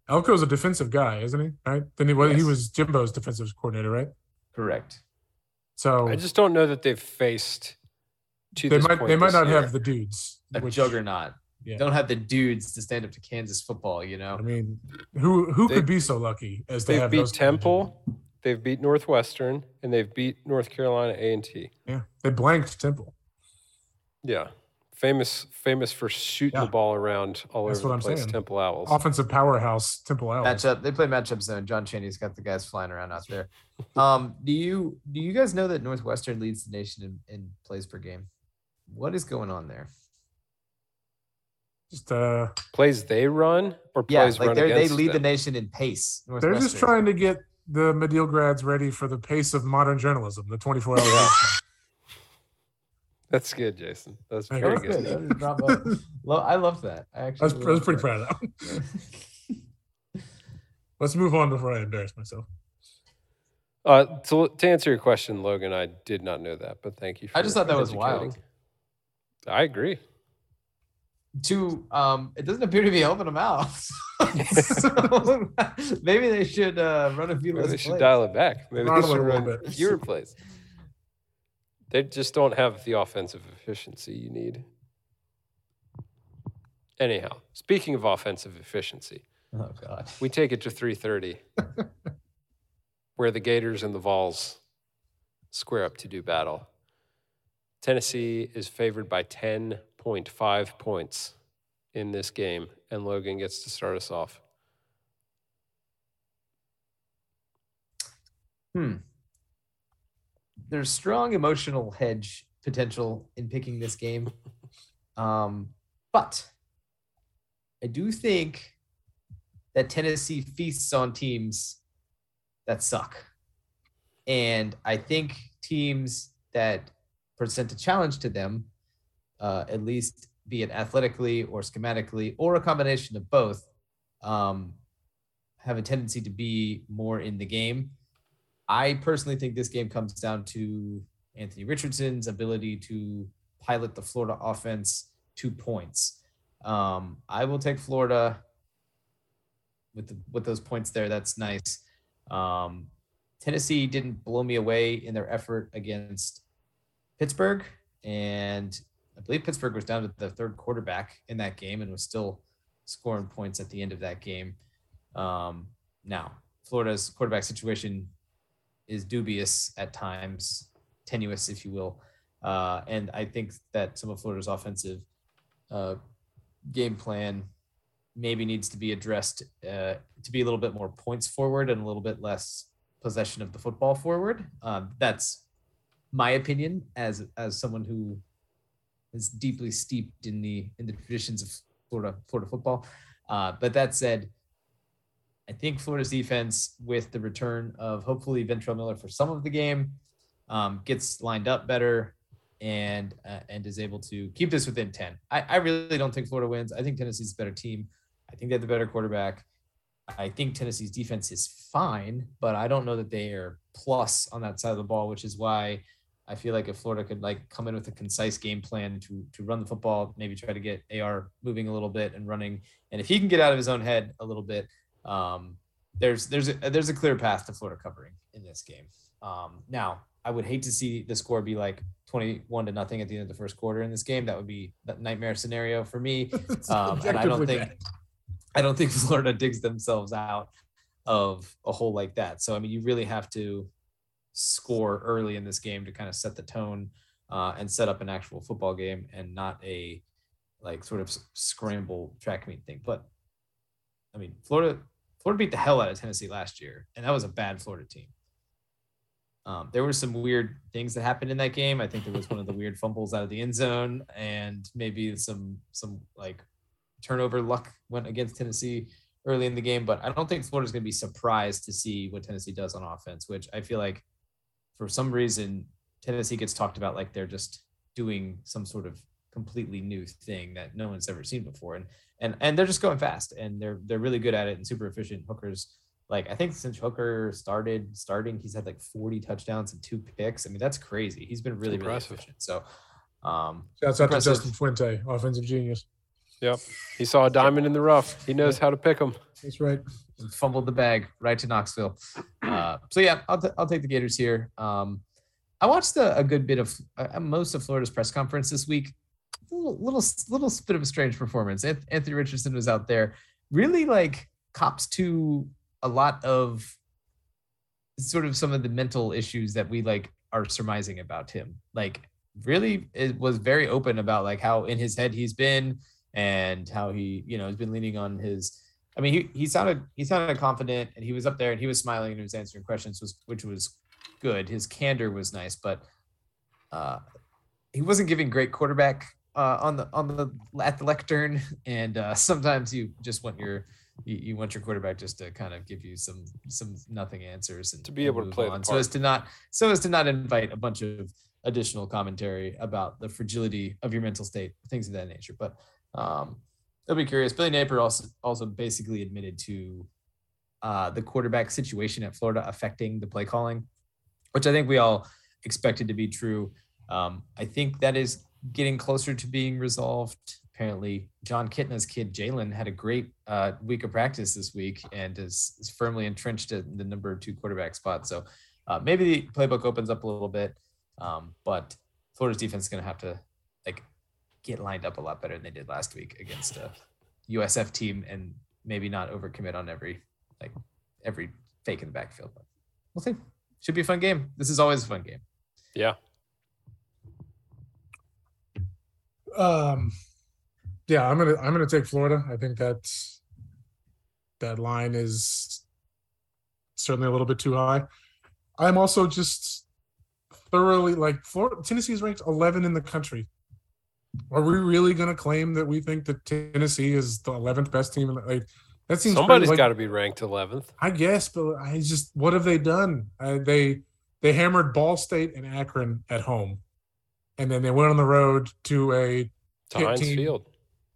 [SPEAKER 2] Elko's a defensive guy, isn't he? Right? Then he, well, he was Jimbo's defensive coordinator, right?
[SPEAKER 1] Correct.
[SPEAKER 2] So
[SPEAKER 3] I just don't know that they've faced to
[SPEAKER 2] they
[SPEAKER 3] this
[SPEAKER 2] might
[SPEAKER 3] point
[SPEAKER 2] they might not
[SPEAKER 3] year.
[SPEAKER 2] have the dudes.
[SPEAKER 1] A
[SPEAKER 2] which-
[SPEAKER 1] juggernaut.
[SPEAKER 2] Yeah.
[SPEAKER 1] Don't have the dudes to stand up to Kansas football, you know.
[SPEAKER 2] I mean, who who
[SPEAKER 3] They-
[SPEAKER 2] could be so lucky as
[SPEAKER 3] They've
[SPEAKER 2] have
[SPEAKER 3] beat
[SPEAKER 2] those kind of
[SPEAKER 3] Temple, they've beat Northwestern, and they've beat North Carolina A and T.
[SPEAKER 2] Yeah, they blanked Temple.
[SPEAKER 3] Yeah, famous famous for shooting
[SPEAKER 2] Yeah.
[SPEAKER 3] the ball around all
[SPEAKER 2] That's
[SPEAKER 3] over
[SPEAKER 2] what
[SPEAKER 3] the
[SPEAKER 2] I'm
[SPEAKER 3] place.
[SPEAKER 2] saying.
[SPEAKER 3] Temple Owls.
[SPEAKER 2] Offensive powerhouse Temple Owls.
[SPEAKER 1] Matchup. They play matchup zone. John Chaney's got the guys flying around out there. Um, do you do you guys know that Northwestern leads the nation in, in plays per game? What is going on there?
[SPEAKER 2] Just uh,
[SPEAKER 3] Plays they run or
[SPEAKER 1] Yeah,
[SPEAKER 3] plays
[SPEAKER 1] like
[SPEAKER 3] run
[SPEAKER 1] they they
[SPEAKER 3] against
[SPEAKER 1] lead the nation in pace.
[SPEAKER 2] they're just trying to get the Medill grads ready for the pace of modern journalism, the 24 hour.
[SPEAKER 3] That's good, Jason. That's very
[SPEAKER 1] That
[SPEAKER 3] good.
[SPEAKER 1] good. That. Lo- I love that. I
[SPEAKER 2] I
[SPEAKER 1] actually
[SPEAKER 2] was, I was pretty proud of that. one. Let's move on before I embarrass myself.
[SPEAKER 3] Uh, to, to answer your question, Logan, I did not know that, but thank you. For
[SPEAKER 1] I just thought that was wild.
[SPEAKER 3] Educating. I agree.
[SPEAKER 1] to um it doesn't appear to be helping them out. So, maybe they should uh run a few
[SPEAKER 3] Maybe they should
[SPEAKER 1] plays.
[SPEAKER 3] dial it back. Maybe they
[SPEAKER 2] Throttle it
[SPEAKER 3] should run
[SPEAKER 2] bit.
[SPEAKER 3] fewer plays. They just don't have the offensive efficiency you need. Anyhow, speaking of offensive efficiency,
[SPEAKER 1] Oh god.
[SPEAKER 3] we take it to 3:30, where the Gators and the Vols square up to do battle. Tennessee is favored by 10.5 points in this game, and Logan gets to start us off.
[SPEAKER 1] Hmm. There's strong emotional hedge potential in picking this game. Um, but I do think that Tennessee feasts on teams that suck. And I think teams that present a challenge to them, uh, at least be it athletically or schematically or a combination of both, um, have a tendency to be more in the game. I personally think this game comes down to Anthony Richardson's ability to pilot the Florida offense to points. Um, I will take Florida with the, with those points there. That's nice. Um, Tennessee didn't blow me away in their effort against Pittsburgh, and I believe Pittsburgh was down to the third quarterback in that game and was still scoring points at the end of that game. Um, now, Florida's quarterback situation is dubious at times, tenuous, if you will. Uh, and I think that some of Florida's offensive uh, game plan maybe needs to be addressed uh, to be a little bit more points forward and a little bit less possession of the football forward. Um, that's my opinion as as someone who is deeply steeped in the in the traditions of Florida Florida football. Uh, but that said, I think Florida's defense, with the return of hopefully Ventrell Miller for some of the game, um, gets lined up better and uh, and is able to keep this within 10. I, I really don't think Florida wins. I think Tennessee's a better team. I think they have the better quarterback. I think Tennessee's defense is fine, but I don't know that they are plus on that side of the ball, which is why I feel like if Florida could like come in with a concise game plan to to run the football, maybe try to get AR moving a little bit and running, and if he can get out of his own head a little bit, um, there's there's a there's a clear path to Florida covering in this game. Um, now, I would hate to see the score be like 21 to nothing at the end of the first quarter in this game. That would be that nightmare scenario for me. Um, and I don't think
[SPEAKER 2] bad.
[SPEAKER 1] I don't think Florida digs themselves out of a hole like that. So I mean, you really have to score early in this game to kind of set the tone uh, and set up an actual football game and not a like sort of scramble track meet thing. But I mean, Florida Florida beat the hell out of Tennessee last year, and that was a bad Florida team. Um, there were some weird things that happened in that game. I think there was one of the weird fumbles out of the end zone, and maybe some some like turnover luck went against Tennessee early in the game. But I don't think Florida's going to be surprised to see what Tennessee does on offense, which I feel like for some reason Tennessee gets talked about like they're just doing some sort of completely new thing that no one's ever seen before, and and and they're just going fast and they're they're really good at it and super efficient. Hooker's like I think since Hooker started starting, he's had like 40 touchdowns and two picks. I mean, that's crazy. He's been really, really efficient. So um
[SPEAKER 2] Shouts out to. Justin Fuente, offensive genius.
[SPEAKER 3] Yep. He saw a diamond in the rough. He knows how to pick them.
[SPEAKER 2] That's right.
[SPEAKER 1] Fumbled the bag right to Knoxville. Uh, so yeah, I'll, t- I'll take the Gators here. Um, I watched a, a good bit of uh, most of Florida's press conference this week. Little, little little bit of a strange performance. Anthony Richardson was out there, really like cops to a lot of sort of some of the mental issues that we like are surmising about him. Like really, it was very open about like how in his head he's been and how he you know has been leaning on his I mean, he, he sounded he sounded confident, and he was up there, and he was smiling, and he was answering questions, was which was good. His candor was nice, but uh, he wasn't giving great quarterback uh, on the on the at the lectern, and uh, sometimes you just want your you, you want your quarterback just to kind of give you some some nothing answers and
[SPEAKER 3] To be able to play
[SPEAKER 1] on, so as to not so as to not invite a bunch of additional commentary about the fragility of your mental state, things of that nature. But um, I'll be curious. Billy Napier also also basically admitted to uh, the quarterback situation at Florida affecting the play calling, which I think we all expected to be true. Um, I think that is getting closer to being resolved. Apparently, Jon Kitna's kid Jalen had a great uh, week of practice this week and is, is firmly entrenched in the number two quarterback spot. So uh, maybe the playbook opens up a little bit, um, but Florida's defense is going to have to get lined up a lot better than they did last week against a USF team and maybe not overcommit on every like every fake in the backfield. But we'll see. Should be a fun game. This is always a fun game.
[SPEAKER 3] Yeah.
[SPEAKER 2] Um, yeah, I'm gonna I'm gonna take Florida. I think that's that line is certainly a little bit too high. I'm also just thoroughly like Florida. Tennessee is ranked 11 in the country. Are we really gonna claim that we think that Tennessee is the 11th best team? In the, like that seems
[SPEAKER 3] Somebody's
[SPEAKER 2] like,
[SPEAKER 3] got to be ranked 11th.
[SPEAKER 2] I guess, but I just what have they done? Uh, they they hammered Ball State and Akron at home, and then they went on the road to a
[SPEAKER 3] To Heinz
[SPEAKER 2] team.
[SPEAKER 3] Field.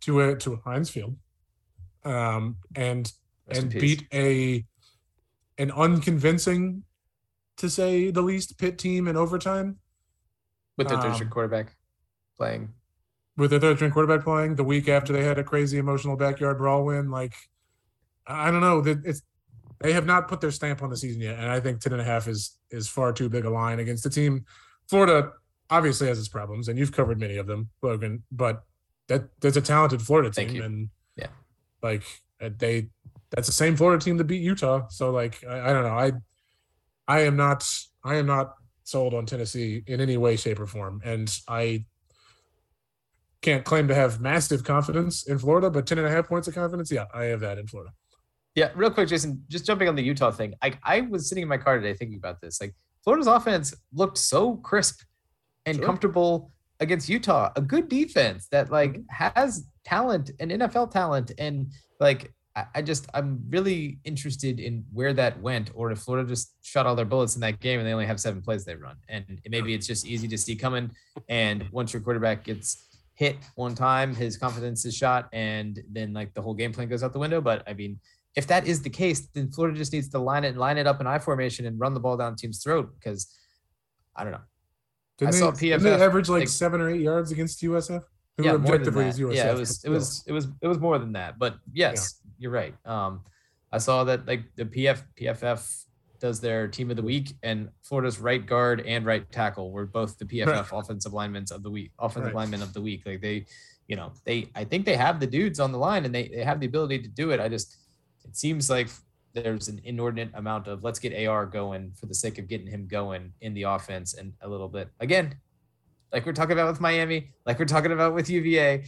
[SPEAKER 2] to a to a Heinz Field, um, and
[SPEAKER 1] Rest
[SPEAKER 2] and beat a an unconvincing, to say the least, pit team in overtime
[SPEAKER 1] with their third
[SPEAKER 2] Um,
[SPEAKER 1] string quarterback playing.
[SPEAKER 2] With their third string quarterback playing the week after they had a crazy emotional backyard brawl win. Like, I don't know that it's they have not put their stamp on the season yet, and I think ten and a half is is far too big a line against the team. Florida obviously has its problems, and you've covered many of them, Logan. But that there's a talented Florida team, and
[SPEAKER 1] Yeah.
[SPEAKER 2] like uh, they that's the same Florida team that beat Utah. So like I, I don't know, I I am not I am not sold on Tennessee in any way, shape, or form, and I can't claim to have massive confidence in Florida, but 10 and a half points of confidence, yeah, I have that in Florida.
[SPEAKER 1] Yeah, real quick, Jason, just jumping on the Utah thing. I, I was sitting in my car today thinking about this. Like Florida's offense looked so crisp and
[SPEAKER 2] Sure.
[SPEAKER 1] comfortable against Utah, a good defense that like
[SPEAKER 2] Mm-hmm.
[SPEAKER 1] has talent and NFL talent. And like I, I just I'm really interested in where that went, or if Florida just shot all their bullets in that game and they only have seven plays they run. And maybe it's just easy to see coming. And once your quarterback gets hit one time, his confidence is shot, and then like the whole game plan goes out the window. But I mean, if that is the case, then Florida just needs to line it line it up in I formation and run the ball down the team's throat because I don't know.
[SPEAKER 2] Didn't
[SPEAKER 1] I
[SPEAKER 2] they,
[SPEAKER 1] saw
[SPEAKER 2] didn't they average like,
[SPEAKER 1] like-
[SPEAKER 2] seven or eight yards against USF? Who
[SPEAKER 1] yeah, more than
[SPEAKER 2] objectively is USF?
[SPEAKER 1] Yeah, it was it was it was it was more than that. But yes, you're right. Um, I saw that like the PF PFF does their team of the week, and Florida's right guard and right tackle were both the PFF offensive linemen of the week, offensive
[SPEAKER 2] Right.
[SPEAKER 1] linemen of the week. Like they, you know, they I think they have the dudes on the line and they they have the ability to do it. I just it seems like there's an inordinate amount of let's get AR going for the sake of getting him going in the offense and a little bit again, like we're talking about with Miami, like we're talking about with UVA.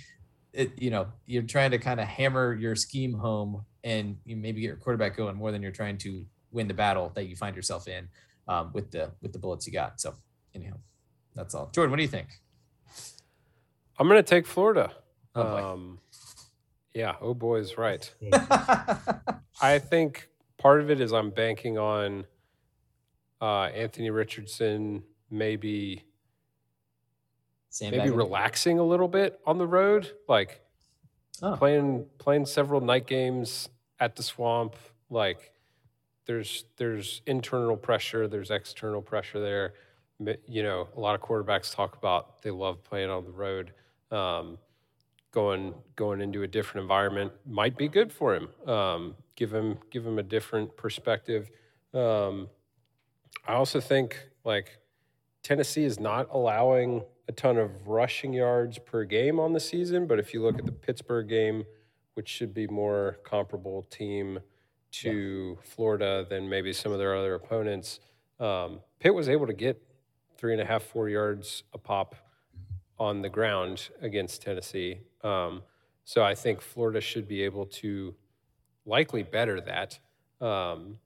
[SPEAKER 1] It, you know, you're trying to kind of hammer your scheme home and you maybe get your quarterback going more than you're trying to win the battle that you find yourself in um, with the with the bullets you got. So anyhow, that's all. Jordan, what do you think?
[SPEAKER 3] I'm going to take Florida.
[SPEAKER 1] Oh,
[SPEAKER 3] um, yeah. Oh boy is right. I think part of it is I'm banking on uh, Anthony Richardson maybe maybe relaxing a little bit on the road, like
[SPEAKER 1] Oh.
[SPEAKER 3] playing playing several night games at the swamp. Like there's there's internal pressure, there's external pressure there. You know, a lot of quarterbacks talk about they love playing on the road. Um, going going into a different environment might be good for him. Um, give him give him a different perspective. Um, I also think like Tennessee is not allowing a ton of rushing yards per game on the season, but if you look at the Pittsburgh game, which should be more comparable team to Florida than maybe some of their other opponents, um, Pitt was able to get three and a half, four yards a pop on the ground against Tennessee. Um, so I think Florida should be able to likely better that. Um,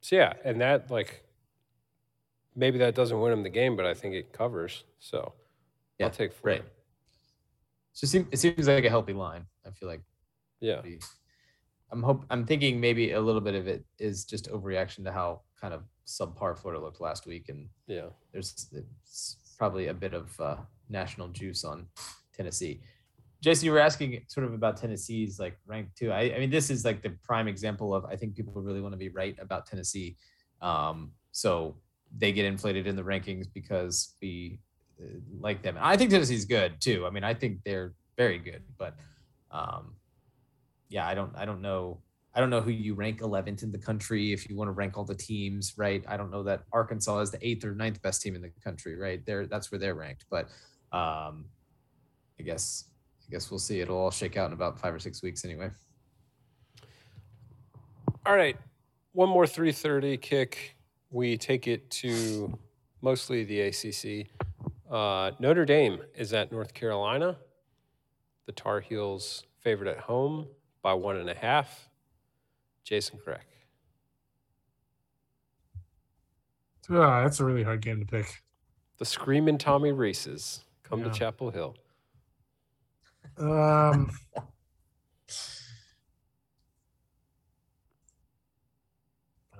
[SPEAKER 3] so yeah, and that like maybe that doesn't win them the game, but I think it covers. So
[SPEAKER 1] Yeah,
[SPEAKER 3] I'll take Florida.
[SPEAKER 1] right. It seems, it seems like a healthy line. I feel like
[SPEAKER 3] Yeah.
[SPEAKER 1] be- I'm hope I'm thinking maybe a little bit of it is just overreaction to how kind of subpar Florida looked last week, and
[SPEAKER 3] Yeah.
[SPEAKER 1] there's it's probably a bit of uh, national juice on Tennessee. Jason, you were asking sort of about Tennessee's like rank too. I, I mean, this is like the prime example of I think people really want to be right about Tennessee. Um, so they get inflated in the rankings because we uh, like them. I think Tennessee's good too. I mean, I think they're very good, but um, yeah, I don't I don't know I don't know who you rank 11th in the country if you want to rank all the teams, right? I don't know that Arkansas is the eighth or ninth best team in the country, right? There, that's where they're ranked. But um, I guess I guess we'll see. It'll all shake out in about five or six weeks anyway.
[SPEAKER 3] All right, one more 3:30 kick. We take it to mostly the ACC. Uh, Notre Dame is at North Carolina. The Tar Heels favored at home by one and a half. Jason Crack.
[SPEAKER 2] Ah, that's a really hard game to pick.
[SPEAKER 3] The Screaming Tommy Reeses come
[SPEAKER 2] Yeah.
[SPEAKER 3] to Chapel Hill.
[SPEAKER 2] Um,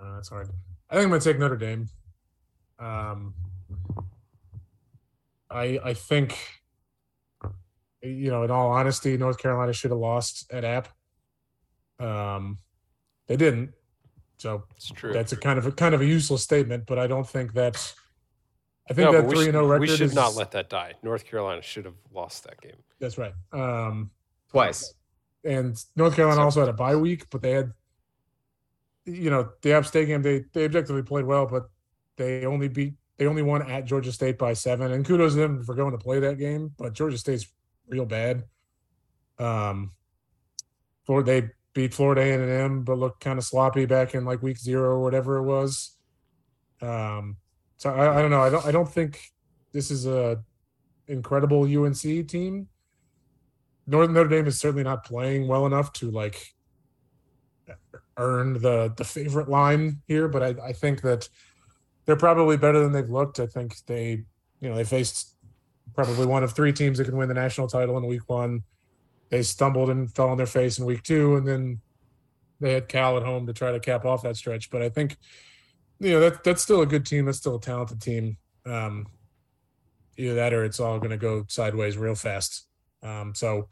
[SPEAKER 2] uh, that's hard. I think I'm gonna take Notre Dame. Um, I I think, you know, in all honesty, North Carolina should have lost at App. Um, they didn't, so
[SPEAKER 3] It's true.
[SPEAKER 2] that's a kind of a kind of a useless statement. But I don't think that's. I think
[SPEAKER 3] No,
[SPEAKER 2] that
[SPEAKER 3] we
[SPEAKER 2] three
[SPEAKER 3] should,
[SPEAKER 2] and zero record
[SPEAKER 3] we should
[SPEAKER 2] is
[SPEAKER 3] not let that die. North Carolina should have lost that game.
[SPEAKER 2] That's right. Um,
[SPEAKER 1] Twice.
[SPEAKER 2] and North Carolina
[SPEAKER 3] So-
[SPEAKER 2] also had a bye week, but they had, you know, the App State game. They they objectively played well, but they only beat they only won at Georgia State by seven. And kudos to them for going to play that game. But Georgia State's real bad. Um, Florida they beat Florida A and M, but looked kind of sloppy back in like week zero or whatever it was. Um, so I, I don't know. I don't I don't think this is a incredible UNC team. Northern Notre Dame is certainly not playing well enough to like earn the the favorite line here, but I, I think that they're probably better than they've looked. I think they, you know, they faced probably one of three teams that can win the national title in week one. They stumbled and fell on their face in week two, and then they had Cal at home to try to cap off that stretch. But I think, you know, that that's still a good team. That's still a talented team. Um, either that or it's all going to go sideways real fast. Um, so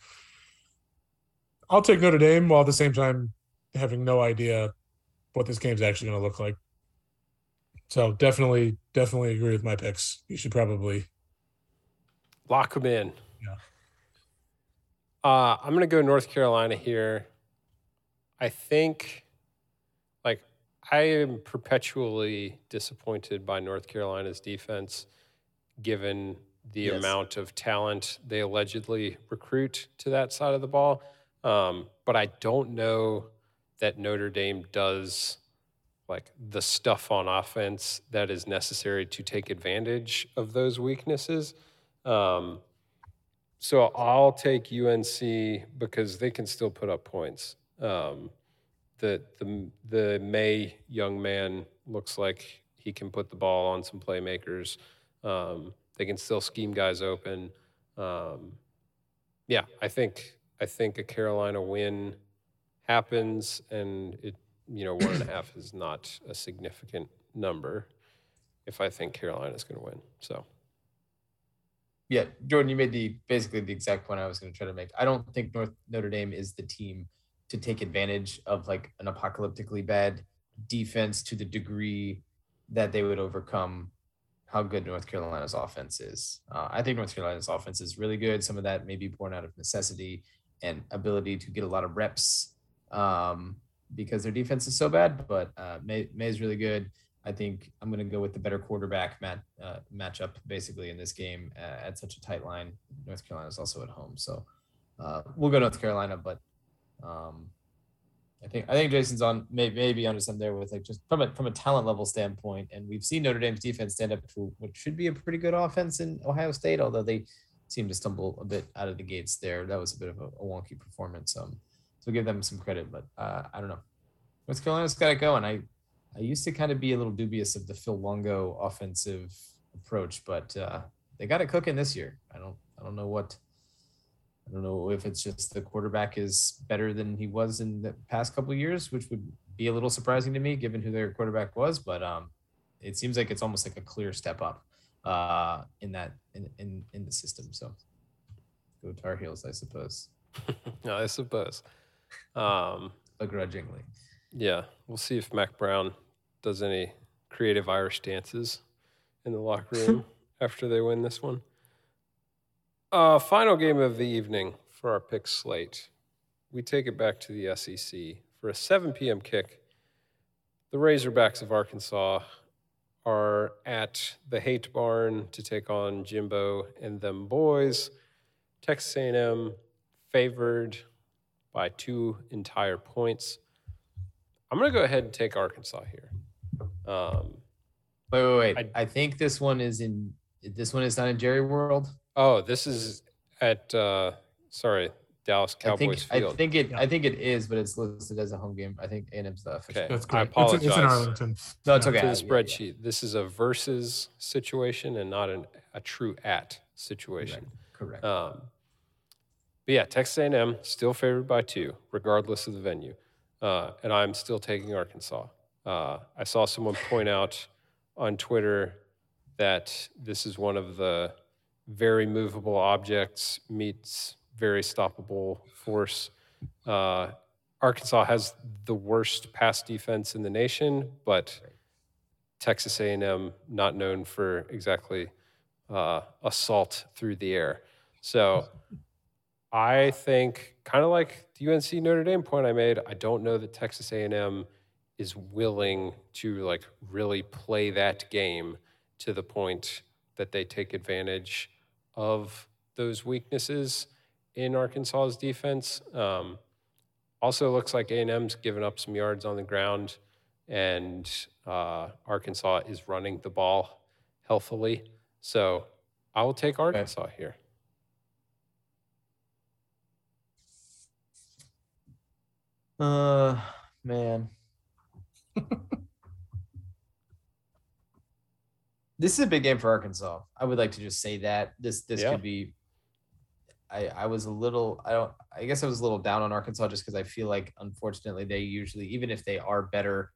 [SPEAKER 2] I'll take Notre Dame while at the same time having no idea what this game's actually going to look like. So definitely, definitely agree with my picks. You should probably.
[SPEAKER 3] Lock them in.
[SPEAKER 2] Yeah.
[SPEAKER 3] Uh, I'm going to go North Carolina here. I think, like, I am perpetually disappointed by North Carolina's defense, given the
[SPEAKER 1] Yes.
[SPEAKER 3] amount of talent they allegedly recruit to that side of the ball. Um, but I don't know that Notre Dame does like the stuff on offense that is necessary to take advantage of those weaknesses. Um, so I'll take UNC because they can still put up points. Um, the the the Maye young man looks like he can put the ball on some playmakers. Um, they can still scheme guys open. Um, yeah, I think I think a Carolina win happens, and it you know one and a half is not a significant number. If I think Carolina is going to win, so
[SPEAKER 1] Yeah, Jordan, you made the basically the exact point I was going to try to make. I don't think North Notre Dame is the team to take advantage of like an apocalyptically bad defense to the degree that they would overcome how good North Carolina's offense is. Uh, I think North Carolina's offense is really good. Some of that may be born out of necessity and ability to get a lot of reps um, because their defense is so bad. But uh, Maye Maye is really good. I think I'm going to go with the better quarterback mat, uh, matchup basically in this game uh, at such a tight line. North Carolina is also at home, so uh, we'll go North Carolina. But um, I think I think Jason's on may, maybe onto something there with like just from a from a talent level standpoint, and we've seen Notre Dame's defense stand up to what should be a pretty good offense in Ohio State, although they seem to stumble a bit out of the gates there. That was a bit of a, a wonky performance. Um, so give them some credit, but uh, I don't know. North Carolina's got it going. I I used to kind of be a little dubious of the Phil Longo offensive approach, but uh, they got it cooking this year. I don't I don't know what I don't know if it's just the quarterback is better than he was in the past couple of years, which would be a little surprising to me given who their quarterback was, but um, it seems like it's almost like a clear step up uh, in that in, in in the system. So go Tar Heels, I suppose,
[SPEAKER 3] I suppose. Um,
[SPEAKER 1] begrudgingly.
[SPEAKER 3] Yeah, we'll see if Mack Brown does any creative Irish dances in the locker room after they win this one. Uh, final game of the evening for our pick slate. We take it back to the SEC for a 7 p.m. kick. The Razorbacks of Arkansas are at the Hate Barn to take on Jimbo and them boys. Texas A&M favored by two entire points. I'm going to go ahead and take Arkansas here. Um,
[SPEAKER 1] Wait, wait, wait.
[SPEAKER 3] I-
[SPEAKER 1] I, think this one is in. This one is not in Jerry World.
[SPEAKER 3] oh, this is at uh, sorry Dallas
[SPEAKER 1] I think.
[SPEAKER 3] Cowboys
[SPEAKER 1] I
[SPEAKER 3] Field.
[SPEAKER 1] think it.
[SPEAKER 2] Yeah.
[SPEAKER 1] I think it is, but it's listed as a home game. I think A&M's the official.
[SPEAKER 3] Okay.
[SPEAKER 2] That's
[SPEAKER 3] I
[SPEAKER 2] correct. It's, in- it's in. Arlington.
[SPEAKER 1] No, it's okay.
[SPEAKER 3] to
[SPEAKER 1] Yeah,
[SPEAKER 3] the
[SPEAKER 1] yeah,
[SPEAKER 3] spreadsheet. This is a versus situation and not an, a true at situation.
[SPEAKER 1] Correct.
[SPEAKER 3] Um, but yeah, Texas A&M still favored by two, regardless of the venue, uh, and I'm still taking Arkansas. Uh, I saw someone point out on Twitter that this is one of the very movable objects meets very stoppable force. Uh, Arkansas has the worst pass defense in the nation, but Texas A&M not known for exactly uh, assault through the air. So I think kind of like the UNC Notre Dame point I made, I don't know that Texas A&M is willing to like really play that game to the point that they take advantage of those weaknesses in Arkansas's defense. Um, also looks like A&M's given up some yards on the ground and uh, Arkansas is running the ball healthily. So I will take Arkansas here.
[SPEAKER 1] Uh, man. this is a big game for Arkansas. I would like to just say that this this
[SPEAKER 3] Yeah.
[SPEAKER 1] could be. I I was a little I don't I guess I was a little down on Arkansas just because I feel like unfortunately they usually even if they are better,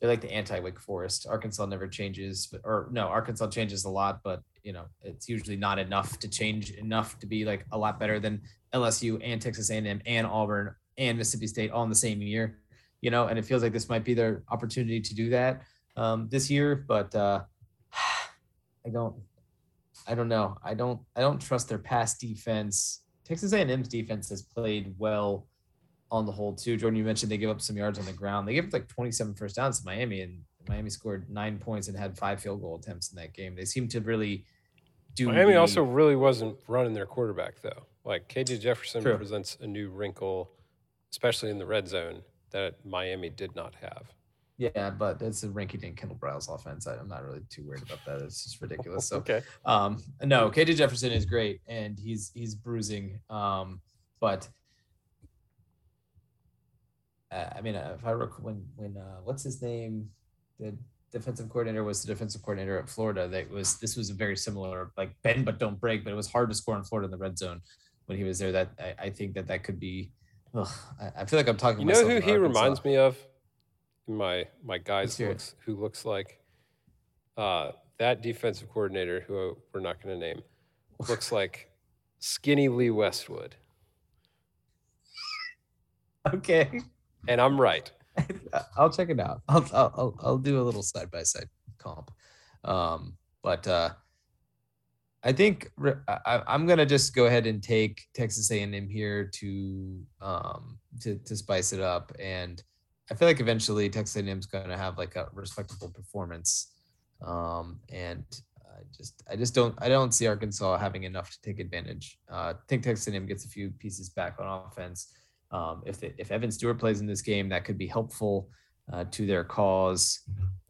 [SPEAKER 1] they're like the anti Wake Forest. Arkansas never changes, but or no, Arkansas changes a lot, but you know it's usually not enough to change enough to be like a lot better than LSU and Texas A&M and Auburn and Mississippi State all in the same year. You know, and it feels like this might be their opportunity to do that um, this year, but uh, I don't. I don't know. I don't. I don't trust their pass defense. Texas A&M's defense has played well on the whole too. Jordan, you mentioned they give up some yards on the ground. They gave up like 27 first downs to Miami, and Miami scored nine points and had five field goal attempts in that game. They seem to really do.
[SPEAKER 3] Miami
[SPEAKER 1] the-
[SPEAKER 3] also really wasn't running their quarterback though. Like KJ Jefferson
[SPEAKER 1] True.
[SPEAKER 3] presents a new wrinkle, especially in the red zone that Miami did not have.
[SPEAKER 1] Yeah, but it's a rinky dink Kendall Briles offense. I, I'm not really too worried about that. It's just ridiculous. So
[SPEAKER 3] okay.
[SPEAKER 1] Um, no, KJ Jefferson is great, and he's he's bruising. Um, but uh, I mean, uh, if I rec- when when uh, what's his name, the defensive coordinator was the defensive coordinator at Florida. That was this was a very similar like bend but don't break, but it was hard to score in Florida in the red zone when he was there. That I, I think that that could be. Ugh, I, I feel like I'm talking.
[SPEAKER 3] You know who he reminds me of? My my guys looks who looks like uh, that defensive coordinator who we're not going to name looks like skinny Lee Westwood,
[SPEAKER 1] Okay,
[SPEAKER 3] and I'm right.
[SPEAKER 1] I'll check it out. I'll I'll I'll, I'll do a little side by side comp. Um, but uh, I think I, I'm gonna just go ahead and take Texas A&M here to um to to spice it up, and I feel like eventually Texas A&M is gonna have like a respectable performance. Um, and I just I just don't I don't see Arkansas having enough to take advantage. Uh, I think Texas A&M gets a few pieces back on offense. Um, if they, if Evan Stewart plays in this game, that could be helpful uh, to their cause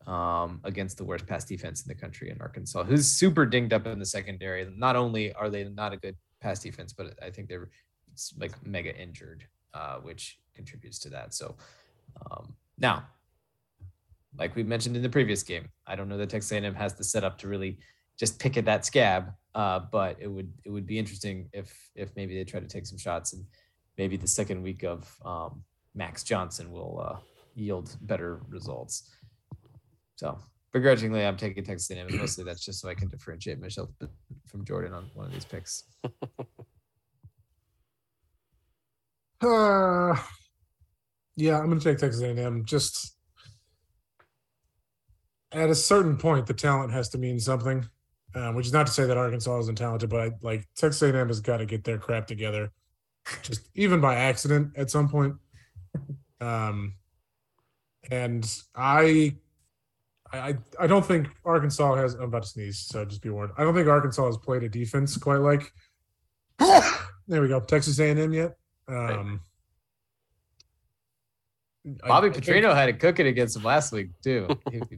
[SPEAKER 1] um, against the worst pass defense in the country in Arkansas, who's super dinged up in the secondary. Not only are they not a good pass defense, but I think they're like mega injured, uh, which contributes to that. So um, now, like we mentioned in the previous game, I don't know that Texas A&M has the setup to really just pick at that scab, uh, but it would it would be interesting if if maybe they try to take some shots and maybe the second week of um, Max Johnson will uh, yield better results. So begrudgingly, I'm taking Texas A&M. and Mostly that's just so I can differentiate myself from Jordan on one of these picks.
[SPEAKER 2] Uh, yeah, I'm going to take Texas A&M. Just at a certain point, the talent has to mean something. Um, which is not to say that Arkansas isn't talented, but like Texas A&M has got to get their crap together, just even by accident at some point. Um, and I, I, I don't think Arkansas has. I'm about to sneeze, so just be warned. I don't think Arkansas has played a defense quite like. there we go, Texas A&M yet. Um, I-
[SPEAKER 1] Bobby
[SPEAKER 2] I think-
[SPEAKER 1] Petrino had it cooking against him last week too.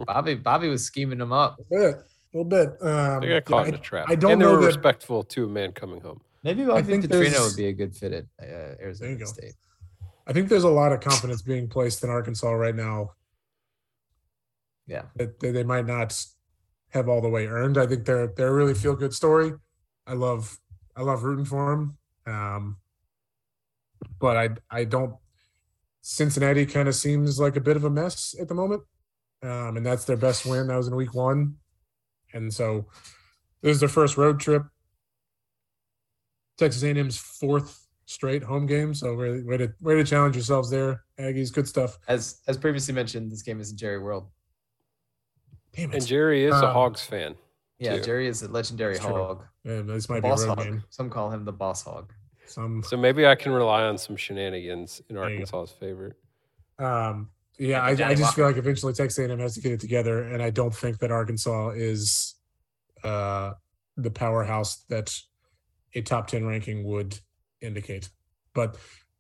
[SPEAKER 1] Bobby Bobby was scheming him up.
[SPEAKER 2] A bit, a little bit. Um,
[SPEAKER 3] They got caught
[SPEAKER 2] yeah,
[SPEAKER 3] in a trap.
[SPEAKER 2] I don't
[SPEAKER 3] and they
[SPEAKER 2] know
[SPEAKER 3] were
[SPEAKER 2] that-
[SPEAKER 3] respectful to a man coming home.
[SPEAKER 1] Maybe Bobby
[SPEAKER 2] think
[SPEAKER 1] Petrino would be a good fit at uh, Arizona. State.
[SPEAKER 2] I think there's a lot of confidence being placed in Arkansas right now
[SPEAKER 1] Yeah.
[SPEAKER 2] that that they might not have all the way earned. I think they're they're a really feel good story. I love I love rooting for them. Um, but I I don't. Cincinnati kind of seems like a bit of a mess at the moment, um, and that's their best win. That was in week one, and so this is their first road trip. Texas A&M's fourth straight home game, so way, way to way to challenge yourselves there, Aggies. Good stuff.
[SPEAKER 1] As as previously mentioned, this game is in Jerry World.
[SPEAKER 2] Damn
[SPEAKER 3] And
[SPEAKER 2] it!
[SPEAKER 3] Jerry is a
[SPEAKER 2] Um,
[SPEAKER 3] Hogs fan.
[SPEAKER 1] Yeah,
[SPEAKER 3] Too.
[SPEAKER 1] Jerry is a legendary
[SPEAKER 2] It's true.
[SPEAKER 1] hog.
[SPEAKER 2] Yeah, this might
[SPEAKER 1] Boss
[SPEAKER 2] be a road
[SPEAKER 1] hog.
[SPEAKER 2] game.
[SPEAKER 1] Some call him the boss hog.
[SPEAKER 2] Some
[SPEAKER 3] So maybe I can rely on some shenanigans in
[SPEAKER 2] There you.
[SPEAKER 3] Arkansas's favor.
[SPEAKER 2] Um, yeah, I, I just feel like eventually Texas A&M has to get it together, and I don't think that Arkansas is uh, the powerhouse that a top ten ranking would indicate. But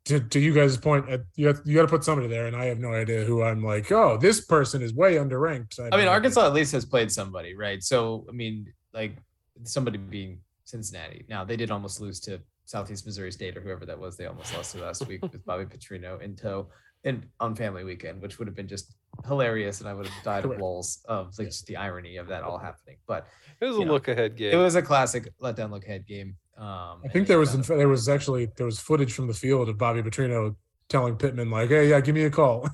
[SPEAKER 2] to, to you guys' point, uh, you have, you got to put somebody there, and I have no idea who I'm like. Oh, this person is way underranked.
[SPEAKER 1] I
[SPEAKER 2] don't
[SPEAKER 1] mean,
[SPEAKER 2] know.
[SPEAKER 1] Arkansas at least has played somebody, right? So, I mean, like somebody being Cincinnati. Now, they did almost lose to Southeast Missouri State or whoever that was. They almost lost to last week with Bobby Petrino in tow and on family weekend, which would have been just hilarious. And I would have died of
[SPEAKER 2] Correct.
[SPEAKER 1] lulls of like just the irony of that all happening. But
[SPEAKER 3] It was a
[SPEAKER 1] know,
[SPEAKER 3] look ahead game.
[SPEAKER 1] it was a classic letdown look ahead game. Um,
[SPEAKER 2] I think there was there was actually there was footage from the field of Bobby Petrino telling Pittman like, "Hey, yeah, give me a call."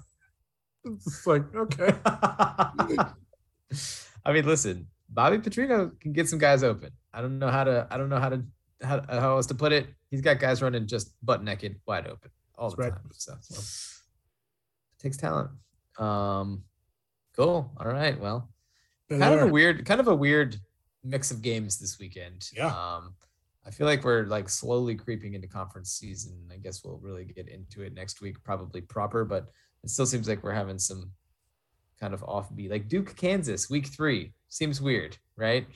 [SPEAKER 2] it's like okay,
[SPEAKER 1] I mean, listen, Bobby Petrino can get some guys open. I don't know how to. I don't know how to how, how else to put it. He's got guys running just butt naked, wide open all the
[SPEAKER 2] right.
[SPEAKER 1] time. So it takes talent. Um, cool. All right. Well,
[SPEAKER 2] There
[SPEAKER 1] kind of a weird, kind of a weird mix of games this weekend.
[SPEAKER 2] Yeah.
[SPEAKER 1] Um, I feel like we're like slowly creeping into conference season. I guess we'll really get into it next week, probably proper, but it still seems like we're having some kind of offbeat, like Duke, Kansas, week three. Seems weird, right?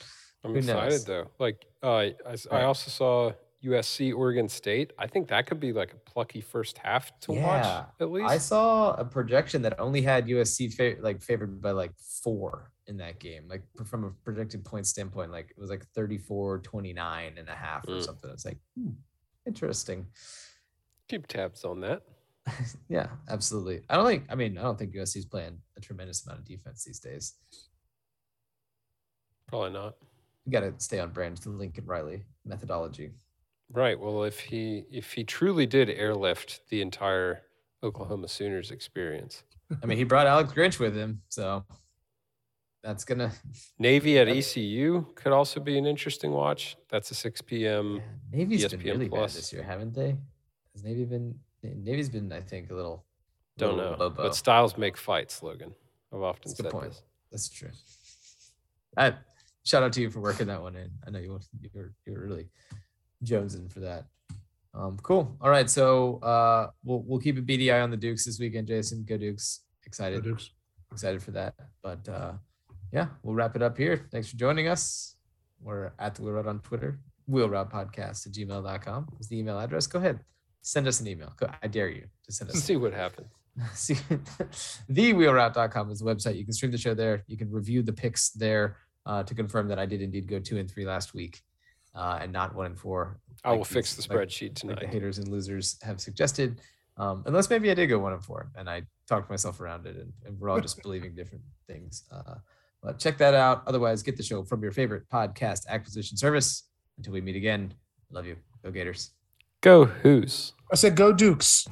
[SPEAKER 3] I'm
[SPEAKER 1] who
[SPEAKER 3] excited
[SPEAKER 1] knows?
[SPEAKER 3] though. Like uh, I, I also saw USC Oregon State. I think that could be like a plucky first half to
[SPEAKER 1] Yeah.
[SPEAKER 3] watch at least.
[SPEAKER 1] I saw a projection that only had USC fa- like favored by like four in that game. Like from a projected point standpoint, like it was like 34, 29 and a half or
[SPEAKER 3] Mm.
[SPEAKER 1] something. It's like, hmm, interesting.
[SPEAKER 3] Keep tabs on that.
[SPEAKER 1] yeah, absolutely. I don't think, I mean, I don't think USC's playing a tremendous amount of defense these days.
[SPEAKER 3] Probably not.
[SPEAKER 1] You got to stay on brand to the Lincoln Riley methodology.
[SPEAKER 3] Right. Well, if he if he truly did airlift the entire Oklahoma Sooners experience,
[SPEAKER 1] I mean, he brought Alex Grinch with him. So that's going to,
[SPEAKER 3] Navy at ECU could also be an interesting watch. That's a 6 p.m.
[SPEAKER 1] Navy's been really
[SPEAKER 3] Plus.
[SPEAKER 1] bad this year, haven't they? Has Navy been, Navy's been, I think, a little,
[SPEAKER 3] Don't
[SPEAKER 1] little
[SPEAKER 3] know.
[SPEAKER 1] Bobo.
[SPEAKER 3] But styles make fights, Logan. I've often
[SPEAKER 1] That's
[SPEAKER 3] said
[SPEAKER 1] good point.
[SPEAKER 3] this.
[SPEAKER 1] That's true. I, shout out to you for working that one in. I know you you were you were really jonesing for that. Um, cool. All right, so uh, we'll we'll keep a beady eye on the Dukes this weekend. Jason, go Dukes!
[SPEAKER 2] Go
[SPEAKER 1] Excited,
[SPEAKER 2] Dukes.
[SPEAKER 1] excited for that. But uh, yeah, we'll wrap it up here. Thanks for joining us. We're at the Wheel Route on Twitter. Wheel Route Podcast at gmail.com is the email address. Go ahead, send us an email. Go, I dare you to send us.
[SPEAKER 3] See what happens.
[SPEAKER 1] See, thewheelroute.com is the website. You can stream the show there. You can review the picks there uh, to confirm that I did indeed go two and three last week uh, and not one and four.
[SPEAKER 3] I
[SPEAKER 1] like
[SPEAKER 3] will fix the
[SPEAKER 1] these- like-
[SPEAKER 3] spreadsheet
[SPEAKER 1] Like the haters and losers have suggested. Um, unless maybe I did go one and four and I talked myself around it and, and we're all just believing different things. Uh, but check that out. Otherwise, get the show from your favorite podcast acquisition service. Until we meet again, love you. Go Gators.
[SPEAKER 3] Go Who's.
[SPEAKER 2] I said go Dukes.